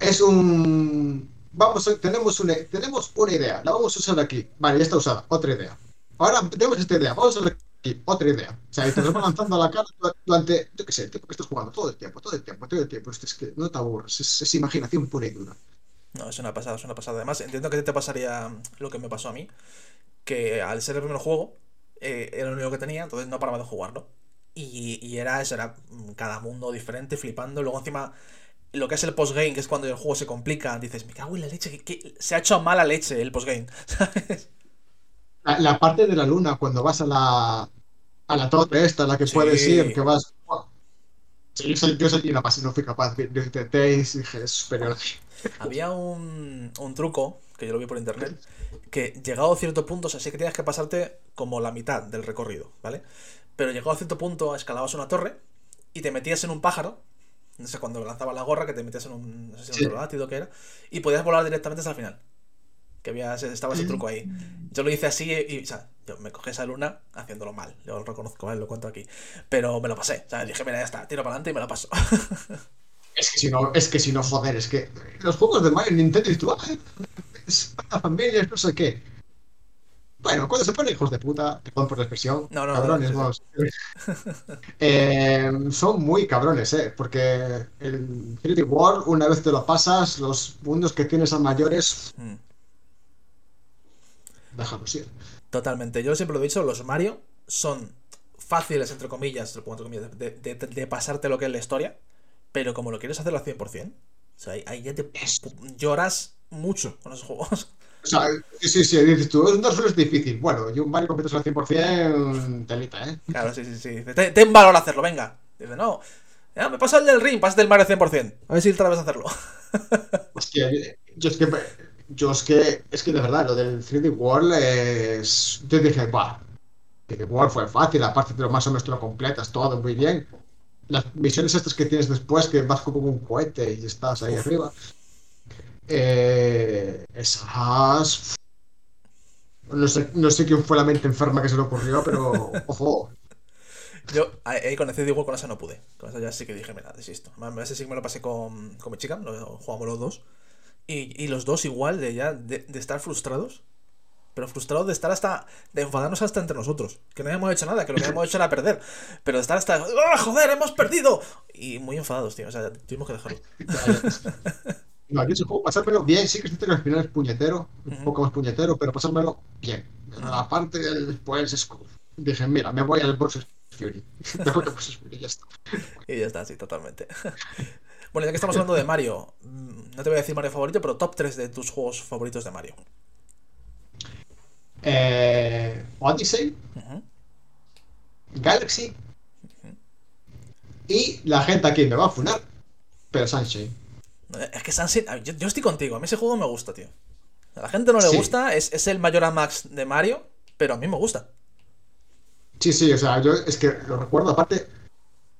Es un. Vamos, tenemos una, tenemos una idea. La vamos a usar aquí. Vale, ya está usada. Otra idea. Ahora tenemos esta idea. Vamos a usar aquí. Otra idea. O sea, y te lo van lanzando a la cara durante. Yo qué sé, el tiempo que estás jugando. Todo el tiempo, todo el tiempo, todo el tiempo. Es que no te aburres. Es, es imaginación pura y dura. No, es una pasada, es una pasada. Además, entiendo que te pasaría lo que me pasó a mí. Que al ser el primer juego, eh, era lo único que tenía, entonces no paraba de jugarlo. Y, y era eso, era cada mundo diferente, flipando. Luego encima, lo que es el postgame, que es cuando el juego se complica, dices, me cago en la leche, que, se ha hecho mala leche el postgame, (laughs) ¿sabes? La, parte de la luna, cuando vas a la, a la torre esta, la que puedes ir, que vas... yo, soy, yo soy una no fui capaz. de intenté y dije, es superior. Había un, un truco, que yo lo vi por internet, que llegado a cierto punto, o sea, sí que tienes que pasarte como la mitad del recorrido, ¿vale? Pero llegado a cierto punto, escalabas una torre y te metías en un pájaro, no sé, cuando lanzabas la gorra, que te metías en un, no sé si un látido que era, y podías volar directamente hasta el final. Que había, estaba ese truco ahí. Yo lo hice así y, o sea, yo me cogí esa luna haciéndolo mal. Yo lo reconozco, ¿vale? Lo cuento aquí. Pero me lo pasé. O sea, dije, mira, ya está, tiro para adelante y me lo paso. (laughs) Es que si no, es que si no, joder, es que los juegos de Mario Nintendo y tú, es para familias, no sé qué. Bueno, cuando se ponen hijos de puta, perdón por la expresión, no, no, cabrones, no, (laughs) eh, son muy cabrones, ¿eh? Porque el 3D World, una vez te lo pasas, los mundos que tienes a mayores. Mm. Déjalos ir. Totalmente. Yo siempre lo he dicho, los Mario son fáciles, entre comillas, de, de, de pasarte lo que es la historia, pero como lo quieres hacer al 100%, o sea, ahí ya te lloras mucho con esos juegos. O sea, sí, sí, sí, dices tú, un Dark es difícil. Bueno, yo un Mario completo al 100%, telita, ¿eh? Claro, sí, sí, sí. Ten, valor a hacerlo, venga. Dice, no, ya me pasa el del ring, pasa del Mario 100%. A ver si otra vez hacerlo. Hostia, yo es que, yo es que, es que de verdad, lo del 3D World es... Yo dije, va, 3D World fue fácil, aparte de lo más o menos te lo completas todo muy bien. Las misiones estas que tienes después, que vas como un cohete y estás ahí arriba. Eh, esas. No sé, no sé quién fue la mente enferma que se le ocurrió, pero (laughs) ojo. Yo ahí con el igual con esa no pude. Con esa ya sí que dije, mira, desisto. Ese sí me lo pasé con, con mi chica, lo jugamos los dos. Y, y los dos igual de ya de, estar frustrados. Pero frustrados de estar hasta. de enfadarnos hasta entre nosotros. Que no habíamos hecho nada, que lo que habíamos hecho era perder. Pero de estar hasta. ¡Oh, joder, hemos perdido! Y muy enfadados, tío. O sea, tuvimos que dejarlo. (laughs) No, yo ese juego, pasármelo bien, sí que siento que al final es puñetero, un poco más puñetero, pero pasármelo bien. Aparte después es dije, mira, me voy al Bowser's Fury. me voy al Fury y ya está. y ya está, sí, totalmente. (laughs) bueno, ya que estamos hablando de Mario, mm, no te voy a decir Mario favorito, pero top 3 de tus juegos favoritos de Mario. Eh, Odyssey, Galaxy y la gente aquí me va a funar, pero Sunshine. Es que Sunset. Yo, estoy contigo. A mí ese juego me gusta, tío. A la gente no le gusta. Es, es el mayor Max de Mario. Pero a mí me gusta. Sí, sí, o sea, yo es que lo recuerdo. Aparte,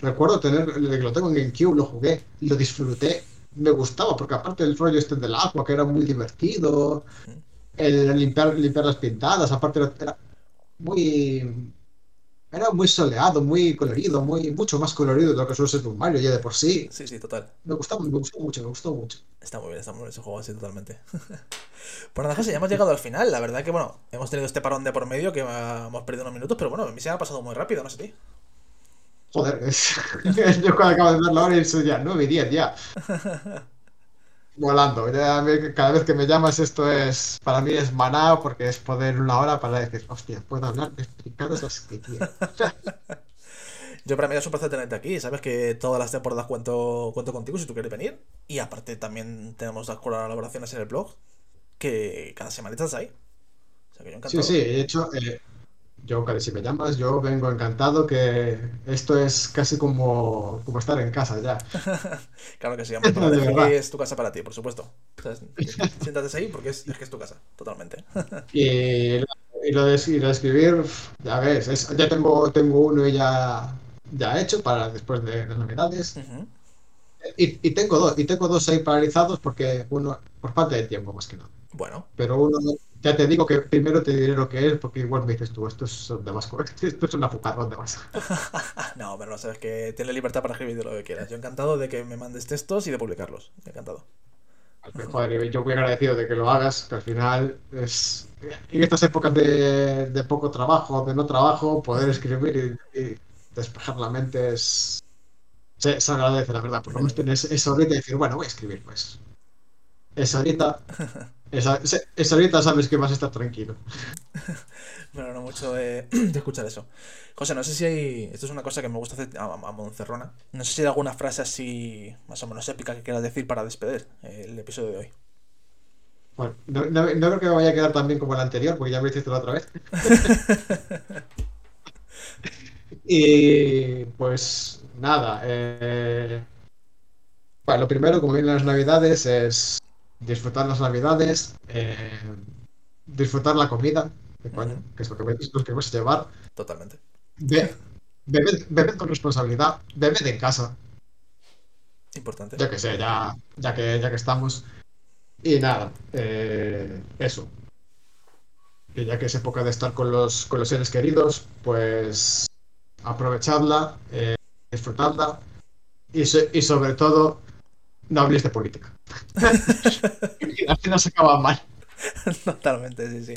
recuerdo tener. Lo tengo en GameCube, lo jugué. Lo disfruté. Me gustaba, porque aparte el rollo este del agua, que era muy divertido. El limpiar, limpiar las pintadas, aparte era muy era muy soleado, muy colorido, muy mucho más colorido de lo que suele ser un Mario ya de por sí. Sí, sí, total. Me gustó, me gustó mucho, me gustó mucho. Está muy bien, está muy bien ese juego así totalmente. (laughs) Pues nada, ya hemos llegado al final. La verdad que, bueno, hemos tenido este parón de por medio que hemos perdido unos minutos, pero bueno, a mí se me ha pasado muy rápido, no sé ti. Joder, es... (laughs) yo cuando acabo de ver la hora y eso ya, 9 y 10 ya. (laughs) Volando. Ya cada vez que me llamas esto es, para mí es maná porque es poder una hora para decir, hostia, puedo hablar de explicadas las que quiero. (laughs) Yo para mí es un placer tenerte aquí. Sabes que todas las temporadas cuento, cuento contigo si tú quieres venir. Y aparte también tenemos las colaboraciones en el blog. Que cada semana estás ahí. O sea que yo. Sí, sí, de hecho, eh, yo, si me llamas, yo vengo encantado que esto es casi como, como estar en casa ya. (laughs) claro que sí, hombre, (laughs) es tu casa para ti, por supuesto. siéntate ahí porque es, que es tu casa, totalmente. (laughs) y, lo de, escribir, ya ves, ya tengo, tengo uno ya, ya hecho para después de las novedades. y, y, tengo dos, y tengo dos ahí paralizados porque uno, por falta de tiempo más que nada. Bueno. Pero uno ya te digo que primero te diré lo que es, porque igual me dices tú, esto es de Damasco, (laughs) esto es una fucarrón de más. (laughs) no, pero no sabes que tienes libertad para escribir de lo que quieras. Yo encantado de que me mandes textos y de publicarlos. Encantado. Joder, yo muy agradecido de que lo hagas, que al final es. En estas épocas de, de poco trabajo, de no trabajo, poder escribir y, despejar la mente es. Se, agradece, la verdad. Por lo menos tienes esa ahorita y decir, bueno, voy a escribir, pues. Esa ahorita (laughs) esa, esa ahorita sabes que vas a estar tranquilo. (laughs) bueno, no mucho (clears throat) de, escuchar eso. José, no sé si hay. Esto es una cosa que me gusta hacer a, a Moncerrona. No sé si hay alguna frase así, más o menos épica, que quieras decir para despedir el episodio de hoy. Bueno, no, creo que me vaya a quedar tan bien como el anterior, porque ya me hiciste la otra vez. (laughs) (laughs) y pues nada. Eh, bueno, lo primero, como vienen las navidades, es disfrutar las navidades, eh, disfrutar la comida, que es lo que, me, lo que vas a llevar. Totalmente. bebed, con responsabilidad, bebed en casa. Importante. Ya que sé, ya, ya, que, ya que estamos. Y nada, eh, eso. Y ya que es época de estar con los, con los seres queridos, pues aprovechadla, eh, disfrutadla y, y sobre todo no hables de política. (laughs) Así no se acaba mal. (laughs) Totalmente, sí, sí.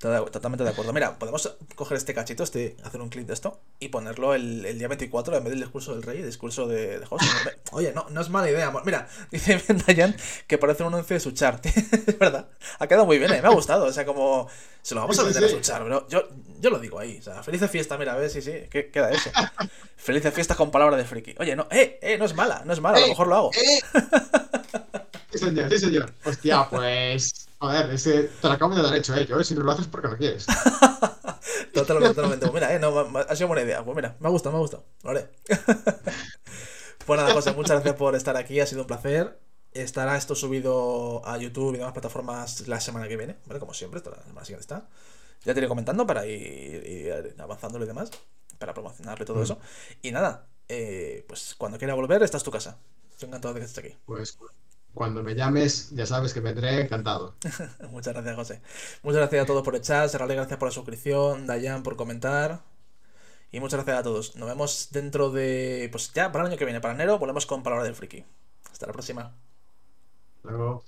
Totalmente de acuerdo. Mira, podemos coger este cachito, este, hacer un clip de esto y ponerlo el, el día 24 en vez del discurso del rey, el discurso de, de José. (laughs) Oye, no, no es mala idea. Mira, (laughs) dice Dayan que parece un anuncio de su chart. (laughs) es verdad. Ha quedado muy bien, eh, me ha gustado. O sea, como se lo vamos a meter a su chart, pero yo, yo lo digo ahí. O sea, feliz fiesta, mira, a ver, sí, sí, ¿qué queda eso? feliz fiesta con palabra de friki. Oye, no, eh, eh, no es mala, no es mala, a lo mejor lo hago. Eh. sí, señor, sí, señor. Hostia, pues. Joder, ese te lo acabo de dar hecho, eh. Yo, si no lo haces porque (laughs) no quieres. totalmente, totalmente. Pues mira, eh, no, ha sido buena idea. Pues mira, me ha gustado, me ha gustado. Vale. (laughs) pues nada, José, muchas gracias por estar aquí, ha sido un placer. Estará esto subido a YouTube y demás plataformas la semana que viene, ¿vale? Como siempre, la semana siguiente está. Ya te iré comentando para ir, ir avanzándolo y demás, para promocionarlo y todo mm. eso. Y nada, eh, pues cuando quiera volver, esta es tu casa. Estoy encantado de que estés aquí. Pues cuando me llames, ya sabes que vendré encantado. (laughs) Muchas gracias, José. Muchas gracias a todos por el chat. Serale, gracias por la suscripción. Dayan por comentar. Y muchas gracias a todos. Nos vemos dentro de. Pues ya para el año que viene, para enero, volvemos con Palabra del Friki. Hasta la próxima. Luego.